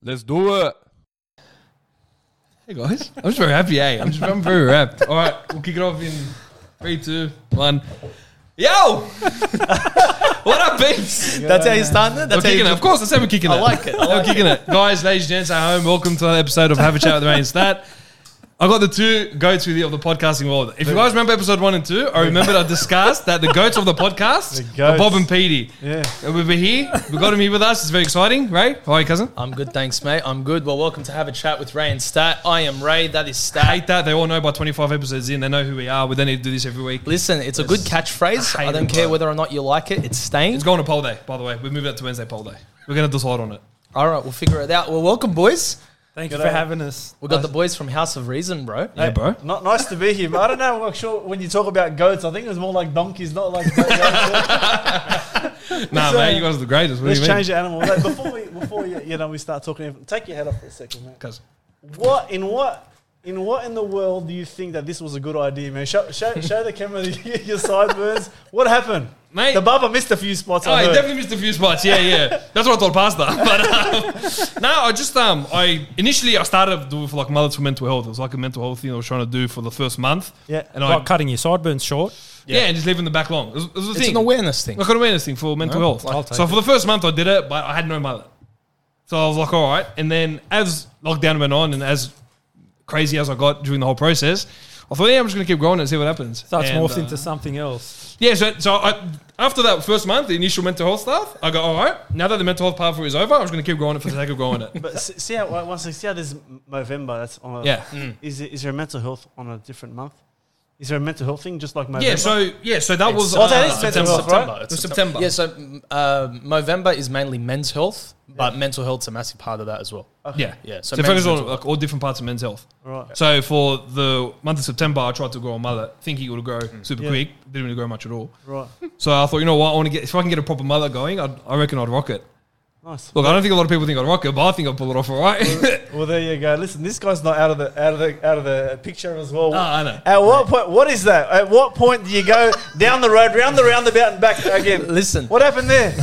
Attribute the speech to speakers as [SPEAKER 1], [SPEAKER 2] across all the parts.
[SPEAKER 1] Let's do it. Hey guys, I'm just very happy. Eh? I'm just I'm very wrapped. All right, we'll kick it off in three, two, one. Yo, what up, peeps?
[SPEAKER 2] That's how you starting it.
[SPEAKER 1] We're
[SPEAKER 2] That's how
[SPEAKER 1] kicking
[SPEAKER 2] you
[SPEAKER 1] it. Of course, that's how we're kicking it.
[SPEAKER 2] I like it. I
[SPEAKER 1] We're
[SPEAKER 2] like
[SPEAKER 1] kicking it, guys, ladies and gents at home. Welcome to another episode of Have a Chat with Ray and Stat. I got the two goats with you of the podcasting world. If you guys remember episode one and two, I remember I discussed that the goats of the podcast
[SPEAKER 3] The
[SPEAKER 1] are
[SPEAKER 3] goats.
[SPEAKER 1] Bob and Petey.
[SPEAKER 3] Yeah.
[SPEAKER 1] And we're here. We got him here with us. It's very exciting, Ray. How are you, cousin?
[SPEAKER 2] I'm good, thanks, mate. I'm good. Well, welcome to have a chat with Ray and Stat. I am Ray. That is
[SPEAKER 1] I
[SPEAKER 2] Stat.
[SPEAKER 1] hate that. They all know by 25 episodes in. They know who we are. We don't need to do this every week.
[SPEAKER 2] Listen, it's a good catchphrase.
[SPEAKER 1] I hate
[SPEAKER 2] I don't
[SPEAKER 1] it,
[SPEAKER 2] care
[SPEAKER 1] bro.
[SPEAKER 2] whether or not you like it. It's staying.
[SPEAKER 1] It's going to poll day, by the way. We're moving it to Wednesday poll day. We're going to decide on it.
[SPEAKER 2] All right, we'll figure it out. Well, welcome, boys.
[SPEAKER 4] Thank you for having us.
[SPEAKER 2] We got uh, the boys from House of Reason, bro.
[SPEAKER 1] Yeah, bro.
[SPEAKER 3] Not nice to be here. But I don't know. I'm sure when you talk about goats, I think it was more like donkeys, not like goats.
[SPEAKER 1] Nah,
[SPEAKER 3] So,
[SPEAKER 1] man, you guys are the greatest. What
[SPEAKER 3] Let's
[SPEAKER 1] do you mean?
[SPEAKER 3] change the animal. Like, before we, before you, you know, we start talking. Take your head off for a second, man.
[SPEAKER 1] Cuz.
[SPEAKER 3] What in what in what in the world do you think that this was a good idea, man? Show, show, show the camera your sideburns. What happened?
[SPEAKER 1] Mate.
[SPEAKER 3] The barber missed a few spots.
[SPEAKER 1] Oh,
[SPEAKER 3] I
[SPEAKER 1] he definitely missed a few spots. Yeah, yeah. That's what I told Pasta. But um, no, I just um, I initially I started doing for like mothers for mental health. It was like a mental health thing I was trying to do for the first month.
[SPEAKER 3] Yeah.
[SPEAKER 1] and I
[SPEAKER 4] Like cutting your sideburns short.
[SPEAKER 1] yeah, and just leaving the back long. It was, it was a
[SPEAKER 2] It's
[SPEAKER 1] thing.
[SPEAKER 2] an awareness thing.
[SPEAKER 1] like an awareness thing for mental
[SPEAKER 2] No,
[SPEAKER 1] health.
[SPEAKER 2] I'll
[SPEAKER 4] take
[SPEAKER 1] so
[SPEAKER 4] it.
[SPEAKER 1] for the first month I did it, but I had no mullet. So I was like, all right. And then as lockdown went on, and as crazy as I got during the whole process, I thought, yeah, I'm just gonna keep growing and see what happens.
[SPEAKER 4] So it's
[SPEAKER 1] And,
[SPEAKER 4] morphed
[SPEAKER 1] uh,
[SPEAKER 4] into something else.
[SPEAKER 1] Yeah, so, so I, after that first month, the initial mental health stuff, I go, all right, now that the mental health part for it is over, I'm just going to keep growing it for the sake of growing it.
[SPEAKER 3] But see how once I see how this November. That's on. A,
[SPEAKER 1] Yeah.
[SPEAKER 3] Is it, is there a mental health on a different month? Is there a mental health thing just like November?
[SPEAKER 1] Yeah, so yeah, so that was
[SPEAKER 2] It's-
[SPEAKER 3] Oh, that
[SPEAKER 1] uh,
[SPEAKER 3] is mental
[SPEAKER 1] September.
[SPEAKER 3] health, right?
[SPEAKER 2] September.
[SPEAKER 1] It was September.
[SPEAKER 2] Yeah, so mm, uh, Movember is mainly men's health, but mental health's a massive part of that as well.
[SPEAKER 1] Yeah.
[SPEAKER 2] Yeah, so
[SPEAKER 1] So,
[SPEAKER 2] men's
[SPEAKER 1] focus on
[SPEAKER 2] mental
[SPEAKER 1] like all different parts of men's health.
[SPEAKER 3] right.
[SPEAKER 1] So for the month of September, I tried to grow a mullet, thinking it would grow super
[SPEAKER 3] Yeah.
[SPEAKER 1] quick. Didn't really grow much at all.
[SPEAKER 3] Right.
[SPEAKER 1] So I thought, you know what, I want to get if I can get a proper mullet going, I'd, I reckon I'd rock it.
[SPEAKER 3] Nice.
[SPEAKER 1] Look, I don't think a lot of people think I'd rock it, but I think I'll pull it off all right.
[SPEAKER 3] Well, there you go. Listen, this guy's not out of the out of the out of the picture as well.
[SPEAKER 1] Ah, I know.
[SPEAKER 3] At what point? What is that? At what point do you go down the road, round the roundabout, and back again?
[SPEAKER 2] Listen,
[SPEAKER 3] What happened there?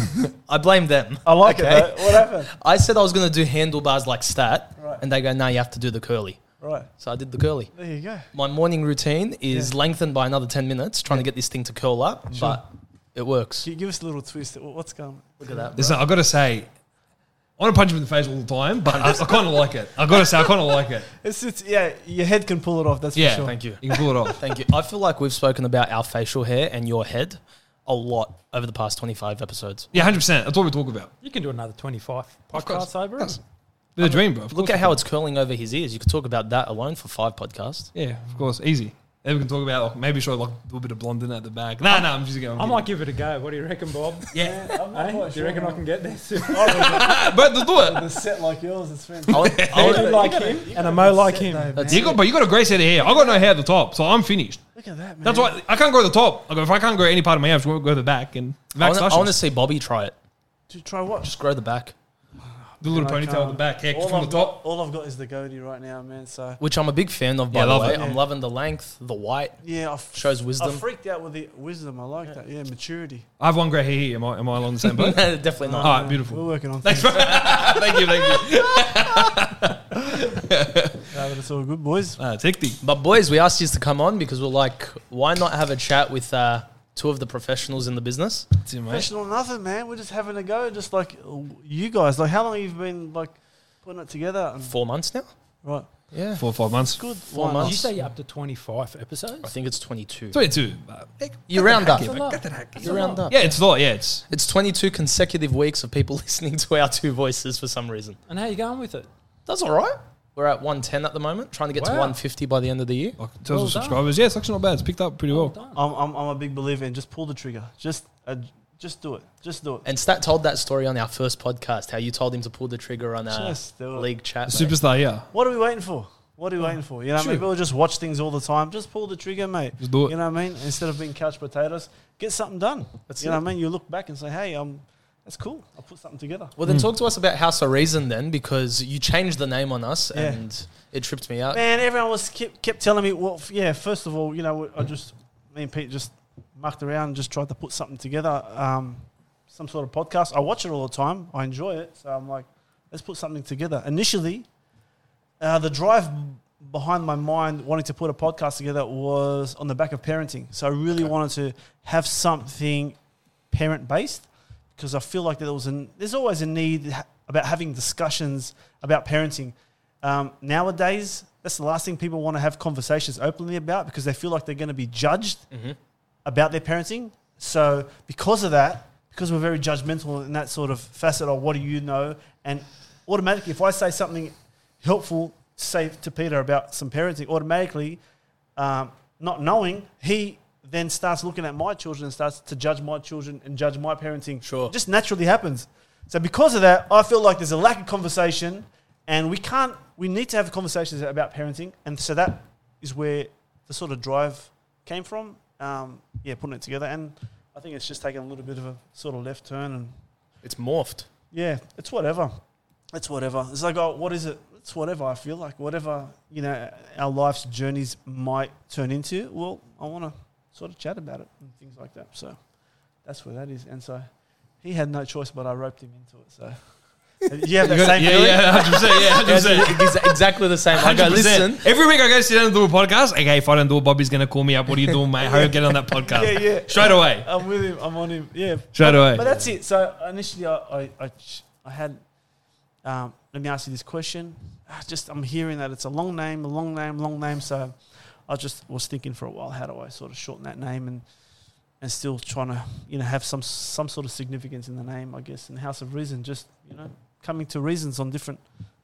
[SPEAKER 2] I blame them.
[SPEAKER 3] I like
[SPEAKER 2] Okay.
[SPEAKER 3] it. Though. What happened?
[SPEAKER 2] I said I was going to do handlebars like stat,
[SPEAKER 3] Right.
[SPEAKER 2] and they go, no, you have to do the curly.
[SPEAKER 3] Right.
[SPEAKER 2] So I did the curly.
[SPEAKER 3] There you go.
[SPEAKER 2] My morning routine is lengthened by another 10 minutes, trying to get this thing to curl up, but it works.
[SPEAKER 3] Gi- Give us a little twist. What's going? on?
[SPEAKER 2] Look at that.
[SPEAKER 1] Listen, I got to say, I want to punch him in the face all the time, but I, I kind of like it. I've got to say, I kind of like it.
[SPEAKER 3] It's, it's yeah. Your head can pull it off. That's
[SPEAKER 1] Yeah,
[SPEAKER 3] for sure.
[SPEAKER 2] Thank you.
[SPEAKER 1] You can pull it off.
[SPEAKER 2] Thank you. I feel like we've spoken about our facial hair and your head a lot over the past 25 episodes.
[SPEAKER 1] Yeah, hundred percent. That's what we talk about.
[SPEAKER 4] You can do another 25 podcasts over it.
[SPEAKER 1] The dream, bro. Of
[SPEAKER 2] Look
[SPEAKER 1] course
[SPEAKER 2] at how it's curling over his ears. You could talk about that alone for five podcasts.
[SPEAKER 1] Yeah, of course, easy. Then we can talk about like, maybe show like a little bit of blonding at the back. Nah, nah, I'm just going.
[SPEAKER 4] I might give it a go. What do you reckon, Bob?
[SPEAKER 1] Yeah,
[SPEAKER 3] I'm not
[SPEAKER 4] Hey,
[SPEAKER 3] quite
[SPEAKER 4] do you reckon
[SPEAKER 3] sure.
[SPEAKER 4] I can get there soon?
[SPEAKER 1] but let's do it.
[SPEAKER 3] A set like yours, it's
[SPEAKER 2] I
[SPEAKER 3] fantastic.
[SPEAKER 2] I would-
[SPEAKER 4] You like him and a mo like him.
[SPEAKER 2] That's
[SPEAKER 1] You got, but you got a great set of hair. I got no hair at the top, so I'm finished.
[SPEAKER 3] Look at that, man.
[SPEAKER 1] That's why I can't grow the top. I go if I can't grow any part of my hair, I'm just going to go to the back and
[SPEAKER 2] I
[SPEAKER 1] back
[SPEAKER 2] wanna- I want to see Bobby try it.
[SPEAKER 3] To try what?
[SPEAKER 2] Just grow the back,
[SPEAKER 1] The little ponytail at the back, hair
[SPEAKER 3] All
[SPEAKER 1] from
[SPEAKER 3] I've
[SPEAKER 1] top.
[SPEAKER 3] got, all I've got is the goatee right now, man. So
[SPEAKER 2] which I'm a big fan of, by
[SPEAKER 1] Yeah,
[SPEAKER 2] the
[SPEAKER 1] love
[SPEAKER 2] way.
[SPEAKER 1] it.
[SPEAKER 2] I'm
[SPEAKER 3] Yeah.
[SPEAKER 2] loving the length, the white.
[SPEAKER 3] yeah, I f-
[SPEAKER 2] Shows wisdom.
[SPEAKER 3] I
[SPEAKER 2] wisdom.
[SPEAKER 3] freaked out with the wisdom. I like that. Yeah, maturity.
[SPEAKER 1] I have one grey hair here. Am I, am I along the same boat?
[SPEAKER 2] Definitely not.
[SPEAKER 1] All right, beautiful.
[SPEAKER 3] We're
[SPEAKER 1] beautiful.
[SPEAKER 3] working on
[SPEAKER 1] Thanks,
[SPEAKER 3] things.
[SPEAKER 1] bro. thank you, thank you.
[SPEAKER 3] Yeah, but it's all good, boys.
[SPEAKER 1] Ah, it's hectic.
[SPEAKER 2] But boys, we asked you to come on because we're like, why not have a chat with uh, two of the professionals in the business?
[SPEAKER 1] That's it, mate.
[SPEAKER 3] Professional nothing, man. We're just having a go, just like you guys. Like, how long have you been like putting it together?
[SPEAKER 2] Four months now.
[SPEAKER 3] right,
[SPEAKER 2] Yeah,
[SPEAKER 1] Four or five months.
[SPEAKER 3] good.
[SPEAKER 2] Four
[SPEAKER 3] Why
[SPEAKER 2] months.
[SPEAKER 4] Did you say you're up to 25 episodes?
[SPEAKER 2] I think it's 22.
[SPEAKER 1] 22.
[SPEAKER 2] You round up.
[SPEAKER 4] That's a lot.
[SPEAKER 2] You round up.
[SPEAKER 1] Yeah, it's a lot. Yeah, it's
[SPEAKER 2] It's 22 consecutive weeks of people listening to our two voices for some reason.
[SPEAKER 4] And how you going with it?
[SPEAKER 2] That's all right. We're at 110 at the moment, trying to get to
[SPEAKER 4] Wow.
[SPEAKER 2] 150 by the end of the year.
[SPEAKER 1] like in terms
[SPEAKER 4] Well
[SPEAKER 1] of
[SPEAKER 4] done.
[SPEAKER 1] subscribers. Yeah, it's actually not bad. It's picked up pretty well.
[SPEAKER 4] done.
[SPEAKER 3] I'm, I'm, I'm a big believer in just pull the trigger. Just, uh, just do it. Just do it.
[SPEAKER 2] And Stat told that story on our first podcast, how you told him to pull the trigger on our
[SPEAKER 3] Just do it.
[SPEAKER 2] league chat. mate.
[SPEAKER 1] Superstar, yeah.
[SPEAKER 3] What are we waiting for? What are we waiting for? You know,
[SPEAKER 1] True.
[SPEAKER 3] people just watch things all the time. Just pull the trigger, mate.
[SPEAKER 1] Just do it.
[SPEAKER 3] You know what I mean? Instead of being couch potatoes, get something done.
[SPEAKER 2] That's
[SPEAKER 3] you know
[SPEAKER 2] it.
[SPEAKER 3] what I mean? You look back and say, hey, um, that's cool. I'll put something together.
[SPEAKER 2] Well, then talk to us about House of Reason then, because you changed the name on us
[SPEAKER 3] Yeah.
[SPEAKER 2] and it tripped me out.
[SPEAKER 3] Man, everyone was kept, kept telling me, well, f- yeah, first of all, you know, I just, me and Pete just mucked around and just tried to put something together, um, some sort of podcast. I watch it all the time. I enjoy it. So I'm like, let's put something together. Initially, uh, the drive behind my mind wanting to put a podcast together was on the back of parenting. So I really wanted to have something parent based because I feel like there was an there's always a need ha- about having discussions about parenting. Um, nowadays, that's the last thing people want to have conversations openly about because they feel like they're going to be judged about their parenting. So because of that, because we're very judgmental in that sort of facet of what do you know, and automatically, if I say something helpful, say to Peter about some parenting, automatically, um, not knowing, he then starts looking at my children and starts to judge my children and judge my parenting.
[SPEAKER 2] Sure.
[SPEAKER 3] It just naturally happens. So because of that, I feel like there's a lack of conversation, and we can't. We need to have conversations about parenting, and so that is where the sort of drive came from. Um, yeah, putting it together, and I think it's just taken a little bit of a sort of left turn, and
[SPEAKER 2] It's morphed.
[SPEAKER 3] yeah, it's whatever. It's whatever. It's like, oh, what is it? It's whatever. I feel like whatever you know our life's journeys might turn into. Well, I want to sort of chat about it and things like that. So that's where that is. And so he had no choice, but I roped him into it. So you have that
[SPEAKER 1] You
[SPEAKER 3] same
[SPEAKER 1] yeah,
[SPEAKER 3] feeling?
[SPEAKER 1] yeah, hundred percent, yeah, hundred percent.
[SPEAKER 2] It's ex- exactly the same. I go, listen.
[SPEAKER 1] Every week I go sit down and do a podcast. Okay, if I don't do it, Bobby's going to call me up. What are you doing, mate? Hurry get on that podcast.
[SPEAKER 3] Yeah, yeah.
[SPEAKER 1] Straight away.
[SPEAKER 3] I'm with him. I'm on him. Yeah.
[SPEAKER 1] Straight
[SPEAKER 3] but,
[SPEAKER 1] away.
[SPEAKER 3] But that's it. So initially, I, I, I, I had. Um, let me ask you this question. I just I'm hearing that it's a long name, a long name, long name. So I just was thinking for a while, how do I sort of shorten that name and and still trying to you know have some some sort of significance in the name, I guess. And House of Reason, just you know coming to reasons on different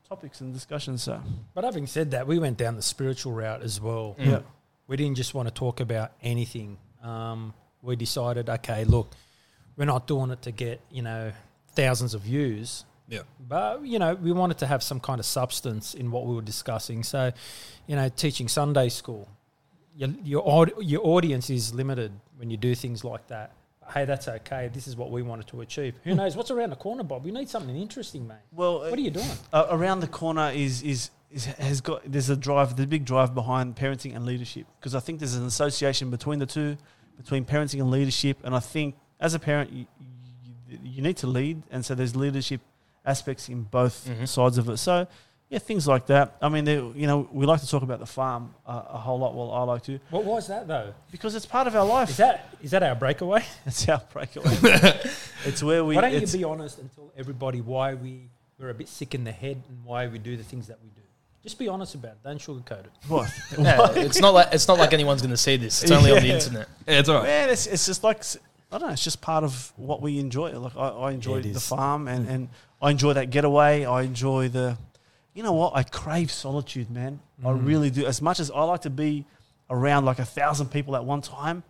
[SPEAKER 3] topics and discussions. So
[SPEAKER 4] But having said that, we went down the spiritual route as well.
[SPEAKER 2] Mm.
[SPEAKER 3] yeah,
[SPEAKER 4] We didn't just want to talk about anything. Um, we decided, okay, look, we're not doing it to get you know thousands of views.
[SPEAKER 1] Yeah.
[SPEAKER 4] But you know, we wanted to have some kind of substance in what we were discussing. So, you know, teaching Sunday school, your your, your audience is limited when you do things like that. Hey, that's okay. This is what we wanted to achieve. Who knows what's around the corner, Bob? We need something interesting, mate.
[SPEAKER 3] well,
[SPEAKER 4] What are you doing?
[SPEAKER 3] uh, around the corner is is is has got there's a drive the big drive behind parenting and leadership because I think there's an association between the two between parenting and leadership and I think as a parent you, you, you need to lead and so there's leadership aspects in both
[SPEAKER 2] Mhm.
[SPEAKER 3] sides of it so yeah things like that I mean there- you know we like to talk about the farm uh, a whole lot well I like to
[SPEAKER 4] What was that though?
[SPEAKER 3] because it's part of our life
[SPEAKER 4] Is that is that our breakaway?
[SPEAKER 3] it's our breakaway it's where we
[SPEAKER 4] why don't you
[SPEAKER 3] it's-
[SPEAKER 4] be honest and tell everybody why we we're a bit sick in the head and why we do the things that we do? Just be honest about it. Don't sugarcoat it.
[SPEAKER 3] what
[SPEAKER 2] Yeah, it's not like it's not like anyone's going to see this. It's only on the internet.
[SPEAKER 1] Yeah, it's all right.
[SPEAKER 3] Man, it's, it's just like I don't know. It's just part of what we enjoy. Like I, I enjoy
[SPEAKER 4] it
[SPEAKER 3] the
[SPEAKER 4] is.
[SPEAKER 3] farm, and, and I enjoy that getaway. I enjoy the, you know what? I crave solitude, man. I
[SPEAKER 4] Mm.
[SPEAKER 3] really do. As much as I like to be around like a thousand people at one time,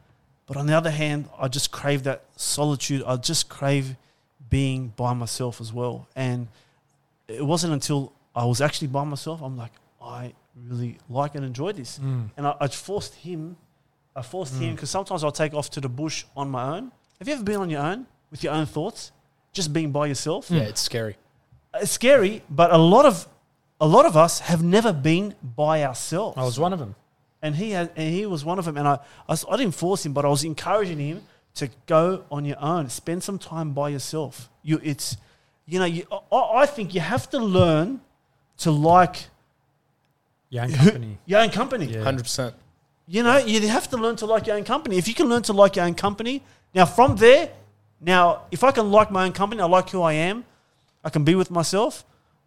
[SPEAKER 3] but on the other hand, I just crave that solitude. I just crave being by myself as well. And it wasn't until I was actually by myself, I'm like, I really like and enjoy this and I, I forced him. I forced him because sometimes I'll take off to the bush on my own. Have you ever been on your own with your own thoughts, just being by yourself?
[SPEAKER 2] Yeah, it's scary.
[SPEAKER 3] Uh, it's scary, but a lot of a lot of us have never been by ourselves.
[SPEAKER 4] I was one of them.
[SPEAKER 3] and he had, and he was one of them. And I, I didn't force him, but I was encouraging him to go on your own, spend some time by yourself. You, it's, you know, you, I, I think you have to learn to like
[SPEAKER 4] Your own company.
[SPEAKER 3] your own company.
[SPEAKER 4] Yeah.
[SPEAKER 2] Hundred percent.
[SPEAKER 3] You know, you have to learn to like your own company. If you can learn to like your own company, now from there, now if I can like my own company, I like who I am, I can be with myself.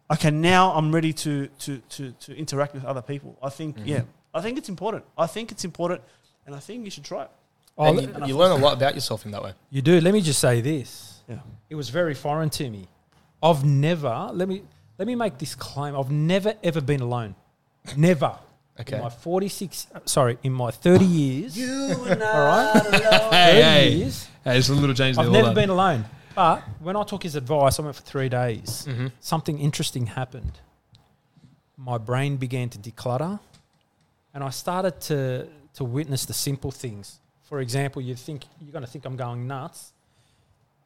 [SPEAKER 3] I can now. I'm ready to to to to interact with other people. I think yeah, I think it's important. I think it's important, and I think you should try it.
[SPEAKER 4] Oh,
[SPEAKER 2] and
[SPEAKER 4] le-
[SPEAKER 2] you, you learn a lot about yourself in that way.
[SPEAKER 4] you do. Let me just say this.
[SPEAKER 3] Yeah.
[SPEAKER 4] It was very foreign to me. I've never. Let me let me make this claim. I've never ever been alone. Never.
[SPEAKER 2] Okay.
[SPEAKER 4] In my 46, uh, sorry, in my 30 years,
[SPEAKER 3] You
[SPEAKER 4] all right, 30
[SPEAKER 1] Hey, hey.
[SPEAKER 4] years,
[SPEAKER 1] Hey, there's a little change.
[SPEAKER 4] I've never been alone. But when I took his advice, I went for three days.
[SPEAKER 2] Mhm.
[SPEAKER 4] Something interesting happened. My brain began to declutter, and I started to to witness the simple things. For example, you think you're going to think I'm going nuts,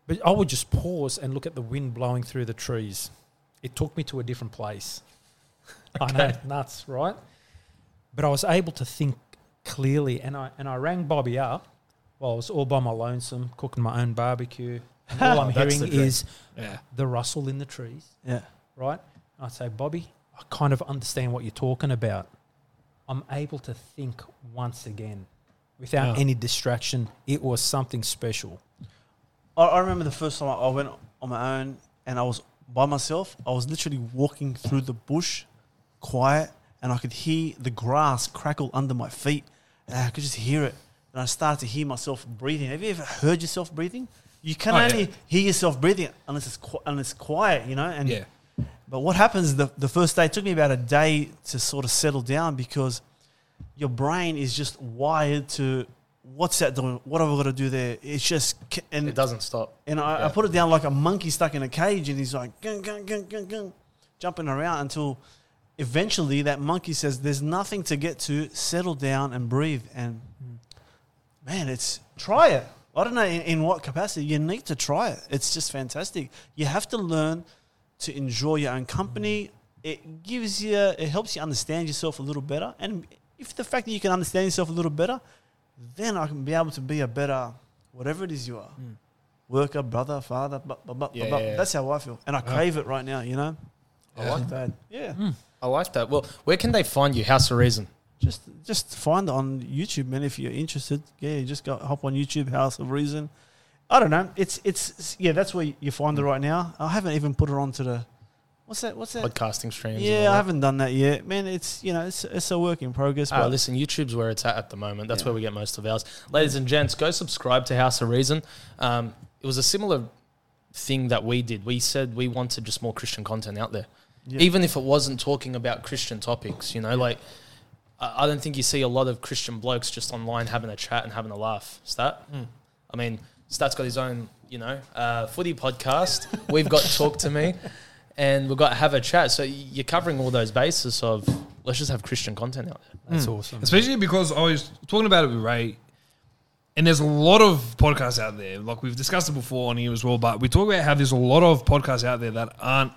[SPEAKER 4] but I would just pause and look at the wind blowing through the trees. It took me to a different place. I know, nuts, right? But I was able to think clearly, and I and I rang Bobby up while I was all by my lonesome, cooking my own barbecue. And all I'm hearing
[SPEAKER 2] the
[SPEAKER 4] is
[SPEAKER 1] Yeah.
[SPEAKER 4] the rustle in the trees,
[SPEAKER 3] Yeah,
[SPEAKER 4] right? I'd say, Bobby, I kind of understand what you're talking about. I'm able to think once again without
[SPEAKER 2] Yeah.
[SPEAKER 4] any distraction. It was something special.
[SPEAKER 3] I, I remember the first time I went on my own and I was by myself. I was literally walking through the bush, quiet, and I could hear the grass crackle under my feet, and I could just hear it. And I started to hear myself breathing. Have you ever heard yourself breathing? You can
[SPEAKER 1] Oh, yeah.
[SPEAKER 3] only hear yourself breathing unless it's qu- unless quiet, you know. And
[SPEAKER 1] Yeah.
[SPEAKER 3] but what happens the, the first day, it took me about a day to sort of settle down because your brain is just wired to what's that doing? What have I got to do there? It's just, and,
[SPEAKER 2] It doesn't stop.
[SPEAKER 3] and I, I put it down like a monkey stuck in a cage and he's like, gung, gung, gung, gung, gung, jumping around until eventually that monkey says, There's nothing to get to, settle down and breathe. And mm. Man, it's try it. I don't know in, in what capacity. You need to try it. It's just fantastic. You have to learn to enjoy your own company. It gives you, it helps you understand yourself a little better. And if the fact that you can understand yourself a little better, then I can be able to be a better, whatever it is you are, hmm. worker, brother, father. Blah, blah, blah,
[SPEAKER 2] Yeah, yeah.
[SPEAKER 3] That's how I feel, and I crave it right now. You know,
[SPEAKER 2] I like
[SPEAKER 3] that. Hmm. Yeah,
[SPEAKER 2] I like that. Well, where can they find you? House of Reason.
[SPEAKER 3] Just just find it on YouTube, man. If you're interested, yeah, you just go hop on YouTube, House of Reason. I don't know. It's it's yeah, that's where you find it right now. I haven't even put it onto the what's that? What's that?
[SPEAKER 2] Podcasting streams.
[SPEAKER 3] Yeah, I haven't done that yet, man. It's you know it's it's a work in progress.
[SPEAKER 2] Ah,
[SPEAKER 3] But
[SPEAKER 2] listen, YouTube's where it's at at the moment. That's
[SPEAKER 3] Yeah.
[SPEAKER 2] where we get most of ours. Ladies and gents, go subscribe to House of Reason. Um, it was a similar thing that we did. We said we wanted just more Christian content out there,
[SPEAKER 3] Yeah.
[SPEAKER 2] even if it wasn't talking about Christian topics. You know, like I, I don't think you see a lot of Christian blokes just online having a chat and having a laugh. Stat, I mean, Stat's got his own, you know, uh, footy podcast. We've got Talk to Me, and we've got Have a Chat. So you're covering all those bases of let's just have Christian content out there.
[SPEAKER 4] That's awesome.
[SPEAKER 1] Especially because I was talking about it with Ray, and there's a lot of podcasts out there. Like we've discussed it before on here as well, but we talk about how there's a lot of podcasts out there that aren't.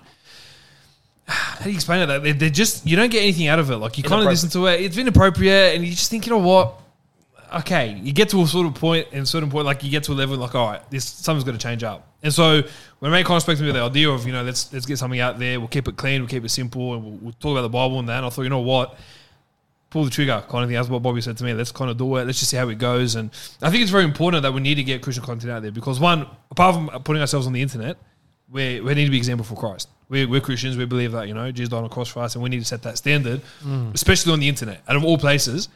[SPEAKER 1] How do you explain it? That they're, just you don't get anything out of it. Like you kind of listen to it, it's inappropriate, and you just think, you know what? Okay, you get to a sort of point, and a certain point, like you get to a level, like all right, this something's going to change up. And so when Ray kind of spoke to me with the idea of you know let's let's get something out there, we'll keep it clean, we'll keep it simple, and we'll, we'll talk about the Bible and that. And I thought, you know what? pull the trigger kind of thing. That's what Bobby said to me. Let's kind of do it. Let's just see how it goes. And I think it's very important that we need to get Christian content out there because one, apart from putting ourselves on the internet, we we need to be example for Christ. We're, we're Christians. We believe that you know Jesus died on a cross for us, and we need to set that standard, mm. especially on the internet, out of all places.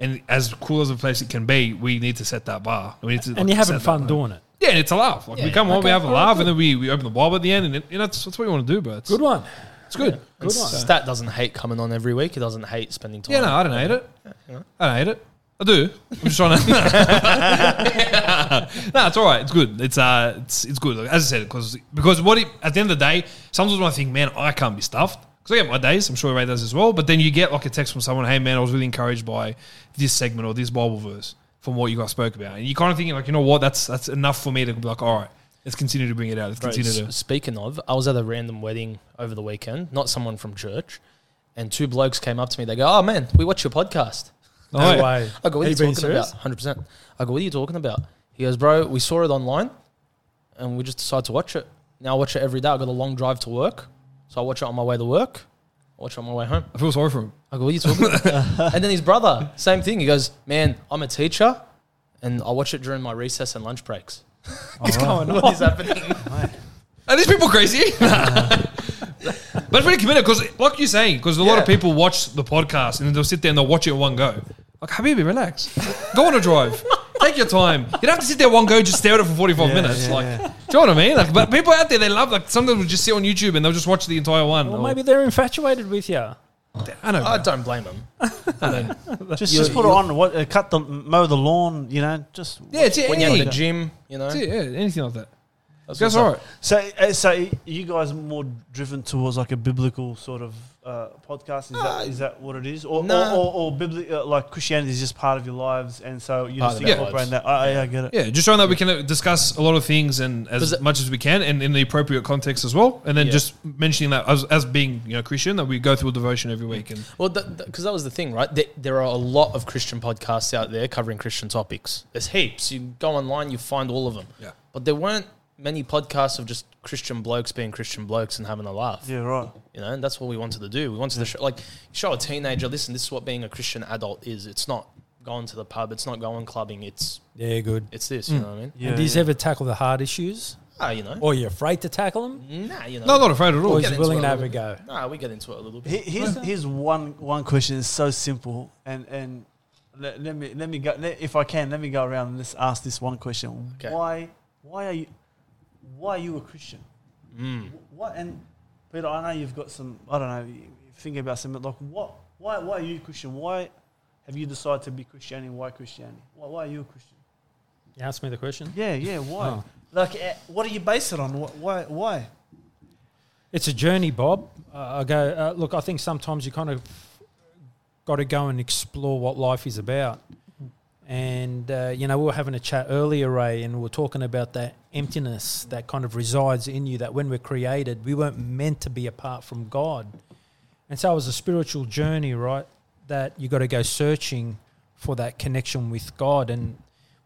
[SPEAKER 1] And as cool as a place it can be, we need to set that bar. We need to,
[SPEAKER 4] and
[SPEAKER 1] like,
[SPEAKER 4] you're having fun
[SPEAKER 1] bar.
[SPEAKER 4] doing it.
[SPEAKER 1] Yeah, and it's a laugh. Like we
[SPEAKER 2] Yeah.
[SPEAKER 1] come on, we have a
[SPEAKER 4] alright,
[SPEAKER 1] laugh,
[SPEAKER 4] good.
[SPEAKER 1] and then we, we open the Bible at the end, and it, you know that's, that's what you want to do. But it's
[SPEAKER 4] Good one.
[SPEAKER 1] It's good.
[SPEAKER 2] And
[SPEAKER 4] Good one.
[SPEAKER 2] Uh, Stat doesn't hate coming on every week. He doesn't hate spending time.
[SPEAKER 1] Yeah, no, I don't hate it.
[SPEAKER 2] you know.
[SPEAKER 1] I don't hate it. I do. I'm just trying to. no, it's all right. It's good. It's uh, it's it's good. As I said, because because what it, at the end of the day, sometimes when I think, man, I can't be stuffed because I get my days. I'm sure Ray does as well. But then you get like a text from someone, hey man, I was really encouraged by this segment or this Bible verse from what you guys spoke about, and you kind of thinking like, you know what, that's that's enough for me to be like, all right, let's continue to bring it out. Let's
[SPEAKER 2] Bro,
[SPEAKER 1] continue to.
[SPEAKER 2] speaking of, I was at a random wedding over the weekend, not someone from church, and two blokes came up to me. They go, "Oh man, we watch your podcast."
[SPEAKER 4] No
[SPEAKER 1] yeah.
[SPEAKER 4] way.
[SPEAKER 2] I go, "What are,
[SPEAKER 4] Are
[SPEAKER 2] you
[SPEAKER 4] you
[SPEAKER 2] talking
[SPEAKER 4] serious?
[SPEAKER 2] about?" Hundred percent. I go, "What are you talking about?" He goes, "Bro, we saw it online, and we just decided to watch it. Now I watch it every day. I got a long drive to work, so I watch it on my way to work. I watch it on my way home."
[SPEAKER 1] I feel sorry for him.
[SPEAKER 2] I go, what are you talking about? and then his brother, same thing. He goes, man, I'm a teacher and I watch it during my recess and lunch breaks.
[SPEAKER 4] What's uh-huh. going on?
[SPEAKER 2] What is happening?
[SPEAKER 1] Are these people crazy? but it's really committed because, like you're saying, because a lot of people watch the podcast and they'll sit there and they'll watch it in one go. Like, Habibi, relax. Go on a drive. Take your time. You don't have to sit there one go, just stare at it for 45
[SPEAKER 3] Yeah,
[SPEAKER 1] minutes.
[SPEAKER 3] yeah,
[SPEAKER 1] like,
[SPEAKER 3] yeah.
[SPEAKER 1] do you know what I mean? Like, but people out there, they love, like, sometimes will just sit on YouTube and they'll just watch the entire one.
[SPEAKER 4] Well,
[SPEAKER 1] Or-
[SPEAKER 4] maybe they're infatuated with you.
[SPEAKER 1] I know.
[SPEAKER 2] I don't blame them.
[SPEAKER 3] Just just put it on. What uh, cut the mow the lawn. You know, just
[SPEAKER 1] yeah, it's it.
[SPEAKER 2] when you're at the gym, you know.
[SPEAKER 1] That's it, yeah, anything like that.
[SPEAKER 2] That's
[SPEAKER 1] That's
[SPEAKER 2] what's
[SPEAKER 1] right.
[SPEAKER 3] So, uh, so you guys are more driven towards like a biblical sort of uh, podcast? Is, that, is that what it is, or
[SPEAKER 2] no.
[SPEAKER 3] or, or, or bibli- uh, like Christianity is just part of your lives, and so you
[SPEAKER 2] Part
[SPEAKER 3] just
[SPEAKER 2] of our
[SPEAKER 3] incorporate that? I, I, I get it.
[SPEAKER 1] Yeah, just showing that we can uh, discuss a lot of things and as
[SPEAKER 2] Does it-
[SPEAKER 1] much as we can, and in the appropriate context as well. And then
[SPEAKER 2] Yeah.
[SPEAKER 1] just mentioning that as, as being you know Christian, that we go through a devotion every week. And
[SPEAKER 2] Well, because that was the thing, right? There, there are a lot of Christian podcasts out there covering Christian topics. There's heaps. You go online, you find all of them.
[SPEAKER 1] Yeah.
[SPEAKER 2] But there weren't many podcasts of just Christian blokes being Christian blokes and having a laugh.
[SPEAKER 3] Yeah, right.
[SPEAKER 2] You know, and that's what we wanted to do. We wanted to show, like show a teenager, listen, this is what being a Christian adult is. It's not going to the pub. It's not going clubbing. It's
[SPEAKER 4] Yeah, good.
[SPEAKER 2] it's this. You know what I mean?
[SPEAKER 3] Yeah,
[SPEAKER 4] and do you
[SPEAKER 3] yeah.
[SPEAKER 4] ever tackle the hard issues?
[SPEAKER 2] Ah, you know.
[SPEAKER 4] Or are you afraid to tackle them?
[SPEAKER 2] Nah, you know.
[SPEAKER 1] No, not afraid at all.
[SPEAKER 4] Or
[SPEAKER 2] get
[SPEAKER 4] is willing to
[SPEAKER 2] a
[SPEAKER 4] have a go?
[SPEAKER 2] Nah, we get into it a little bit.
[SPEAKER 3] Here- Here's, here's one one question. It's so simple, and and let, let me let me go. Let, if I can, let me go around and let's ask this one question.
[SPEAKER 2] Okay.
[SPEAKER 3] Why why are you why are you a Christian?
[SPEAKER 2] Mm.
[SPEAKER 3] What and Peter, I know you've got some. I don't know. you- Thinking about something like what? Why why are you a Christian? Why have you decided to be Christianity? Why Christianity? Why, why are you a Christian?
[SPEAKER 4] You ask me the question.
[SPEAKER 3] Yeah, yeah. Why?
[SPEAKER 4] Oh.
[SPEAKER 3] Like, eh, what do you base it on? Why? Why?
[SPEAKER 4] It's a journey, Bob. Uh, I go. Uh, look, I think sometimes you kind of got to go and explore what life is about. And uh, you know, we were having a chat earlier, Ray, and we were talking about that emptiness that kind of resides in you. That when we're created, we weren't meant to be apart from God. And so it was a spiritual journey, right? That you got to go searching for that connection with God. And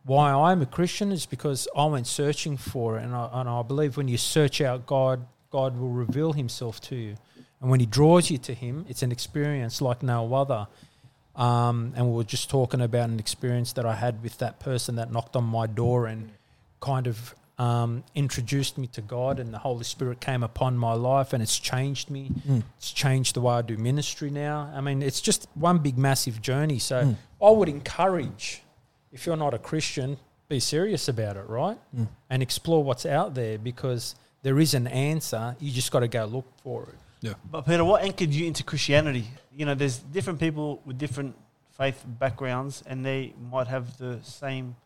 [SPEAKER 4] why I'm a Christian is because I went searching for it, and I, and I believe when you search out God, God will reveal Himself to you, and when He draws you to Him, it's an experience like no other. Um, and we were just talking about an experience that I had with that person that knocked on my door and kind of um, introduced me to God, and the Holy Spirit came upon my life, and it's changed me. It's changed the way I do ministry now. I mean, it's just one big, massive journey. So I would encourage, if you're not a Christian, be serious about it, right? And explore what's out there because there is an answer. You just got to go look for it.
[SPEAKER 3] But Peter, what anchored you into Christianity? You know, there's different people with different faith backgrounds, and they might have the same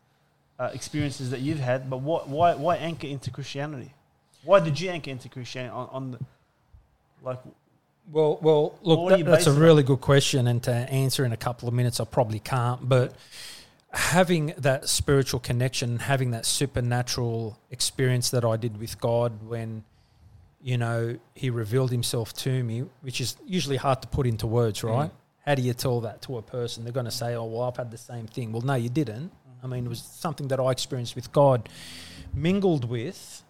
[SPEAKER 3] uh, experiences that you've had. But what, why, why anchor into Christianity? Why did you anchor into Christianity on, on the, like,
[SPEAKER 4] Well, well, look,
[SPEAKER 3] What do you
[SPEAKER 4] that, that's a
[SPEAKER 3] base it on?
[SPEAKER 4] really good question, and to answer in a couple of minutes, I probably can't. But having that spiritual connection, having that supernatural experience that I did with God when, you know, He revealed Himself to me, which is usually hard to put into words, right? How do you tell that to a person? They're going to say, "Oh, well, I've had the same thing." Well, no, you didn't. I mean, it was something that I experienced with God, mingled with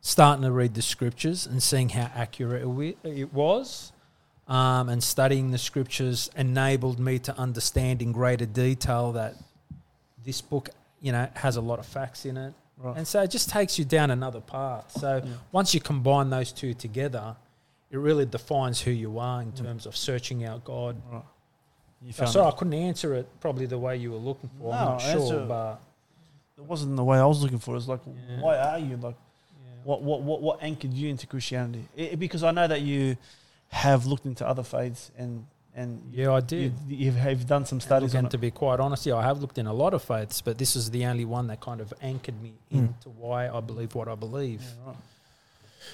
[SPEAKER 4] starting to read the scriptures and seeing how accurate it it was, um, and studying the scriptures enabled me to understand in greater detail that this book, you know, has a lot of facts in it,
[SPEAKER 3] Right.
[SPEAKER 4] and so it just takes you down another path. So
[SPEAKER 3] Yeah.
[SPEAKER 4] once you combine those two together, it really defines who you are in terms of searching out God.
[SPEAKER 3] right. You
[SPEAKER 4] I'm
[SPEAKER 3] found
[SPEAKER 4] sorry, I couldn't answer it probably the way you were looking for. I'm
[SPEAKER 3] No,
[SPEAKER 4] not
[SPEAKER 3] answer
[SPEAKER 4] sure,
[SPEAKER 3] it.
[SPEAKER 4] but
[SPEAKER 3] it wasn't the way I was looking for. It was like,
[SPEAKER 4] Yeah.
[SPEAKER 3] why are you like?
[SPEAKER 4] yeah.
[SPEAKER 3] What, what, what, what anchored you into Christianity? I- because I know that you have looked into other faiths and and
[SPEAKER 4] yeah, I
[SPEAKER 3] you,
[SPEAKER 4] did.
[SPEAKER 3] you've, you've done some
[SPEAKER 4] Look,
[SPEAKER 3] studies on
[SPEAKER 4] and
[SPEAKER 3] it.
[SPEAKER 4] to be quite honest, yeah, I have looked in a lot of faiths, but this is the only one that kind of anchored me
[SPEAKER 3] Mm.
[SPEAKER 4] into why I believe what I believe.
[SPEAKER 3] Yeah, right.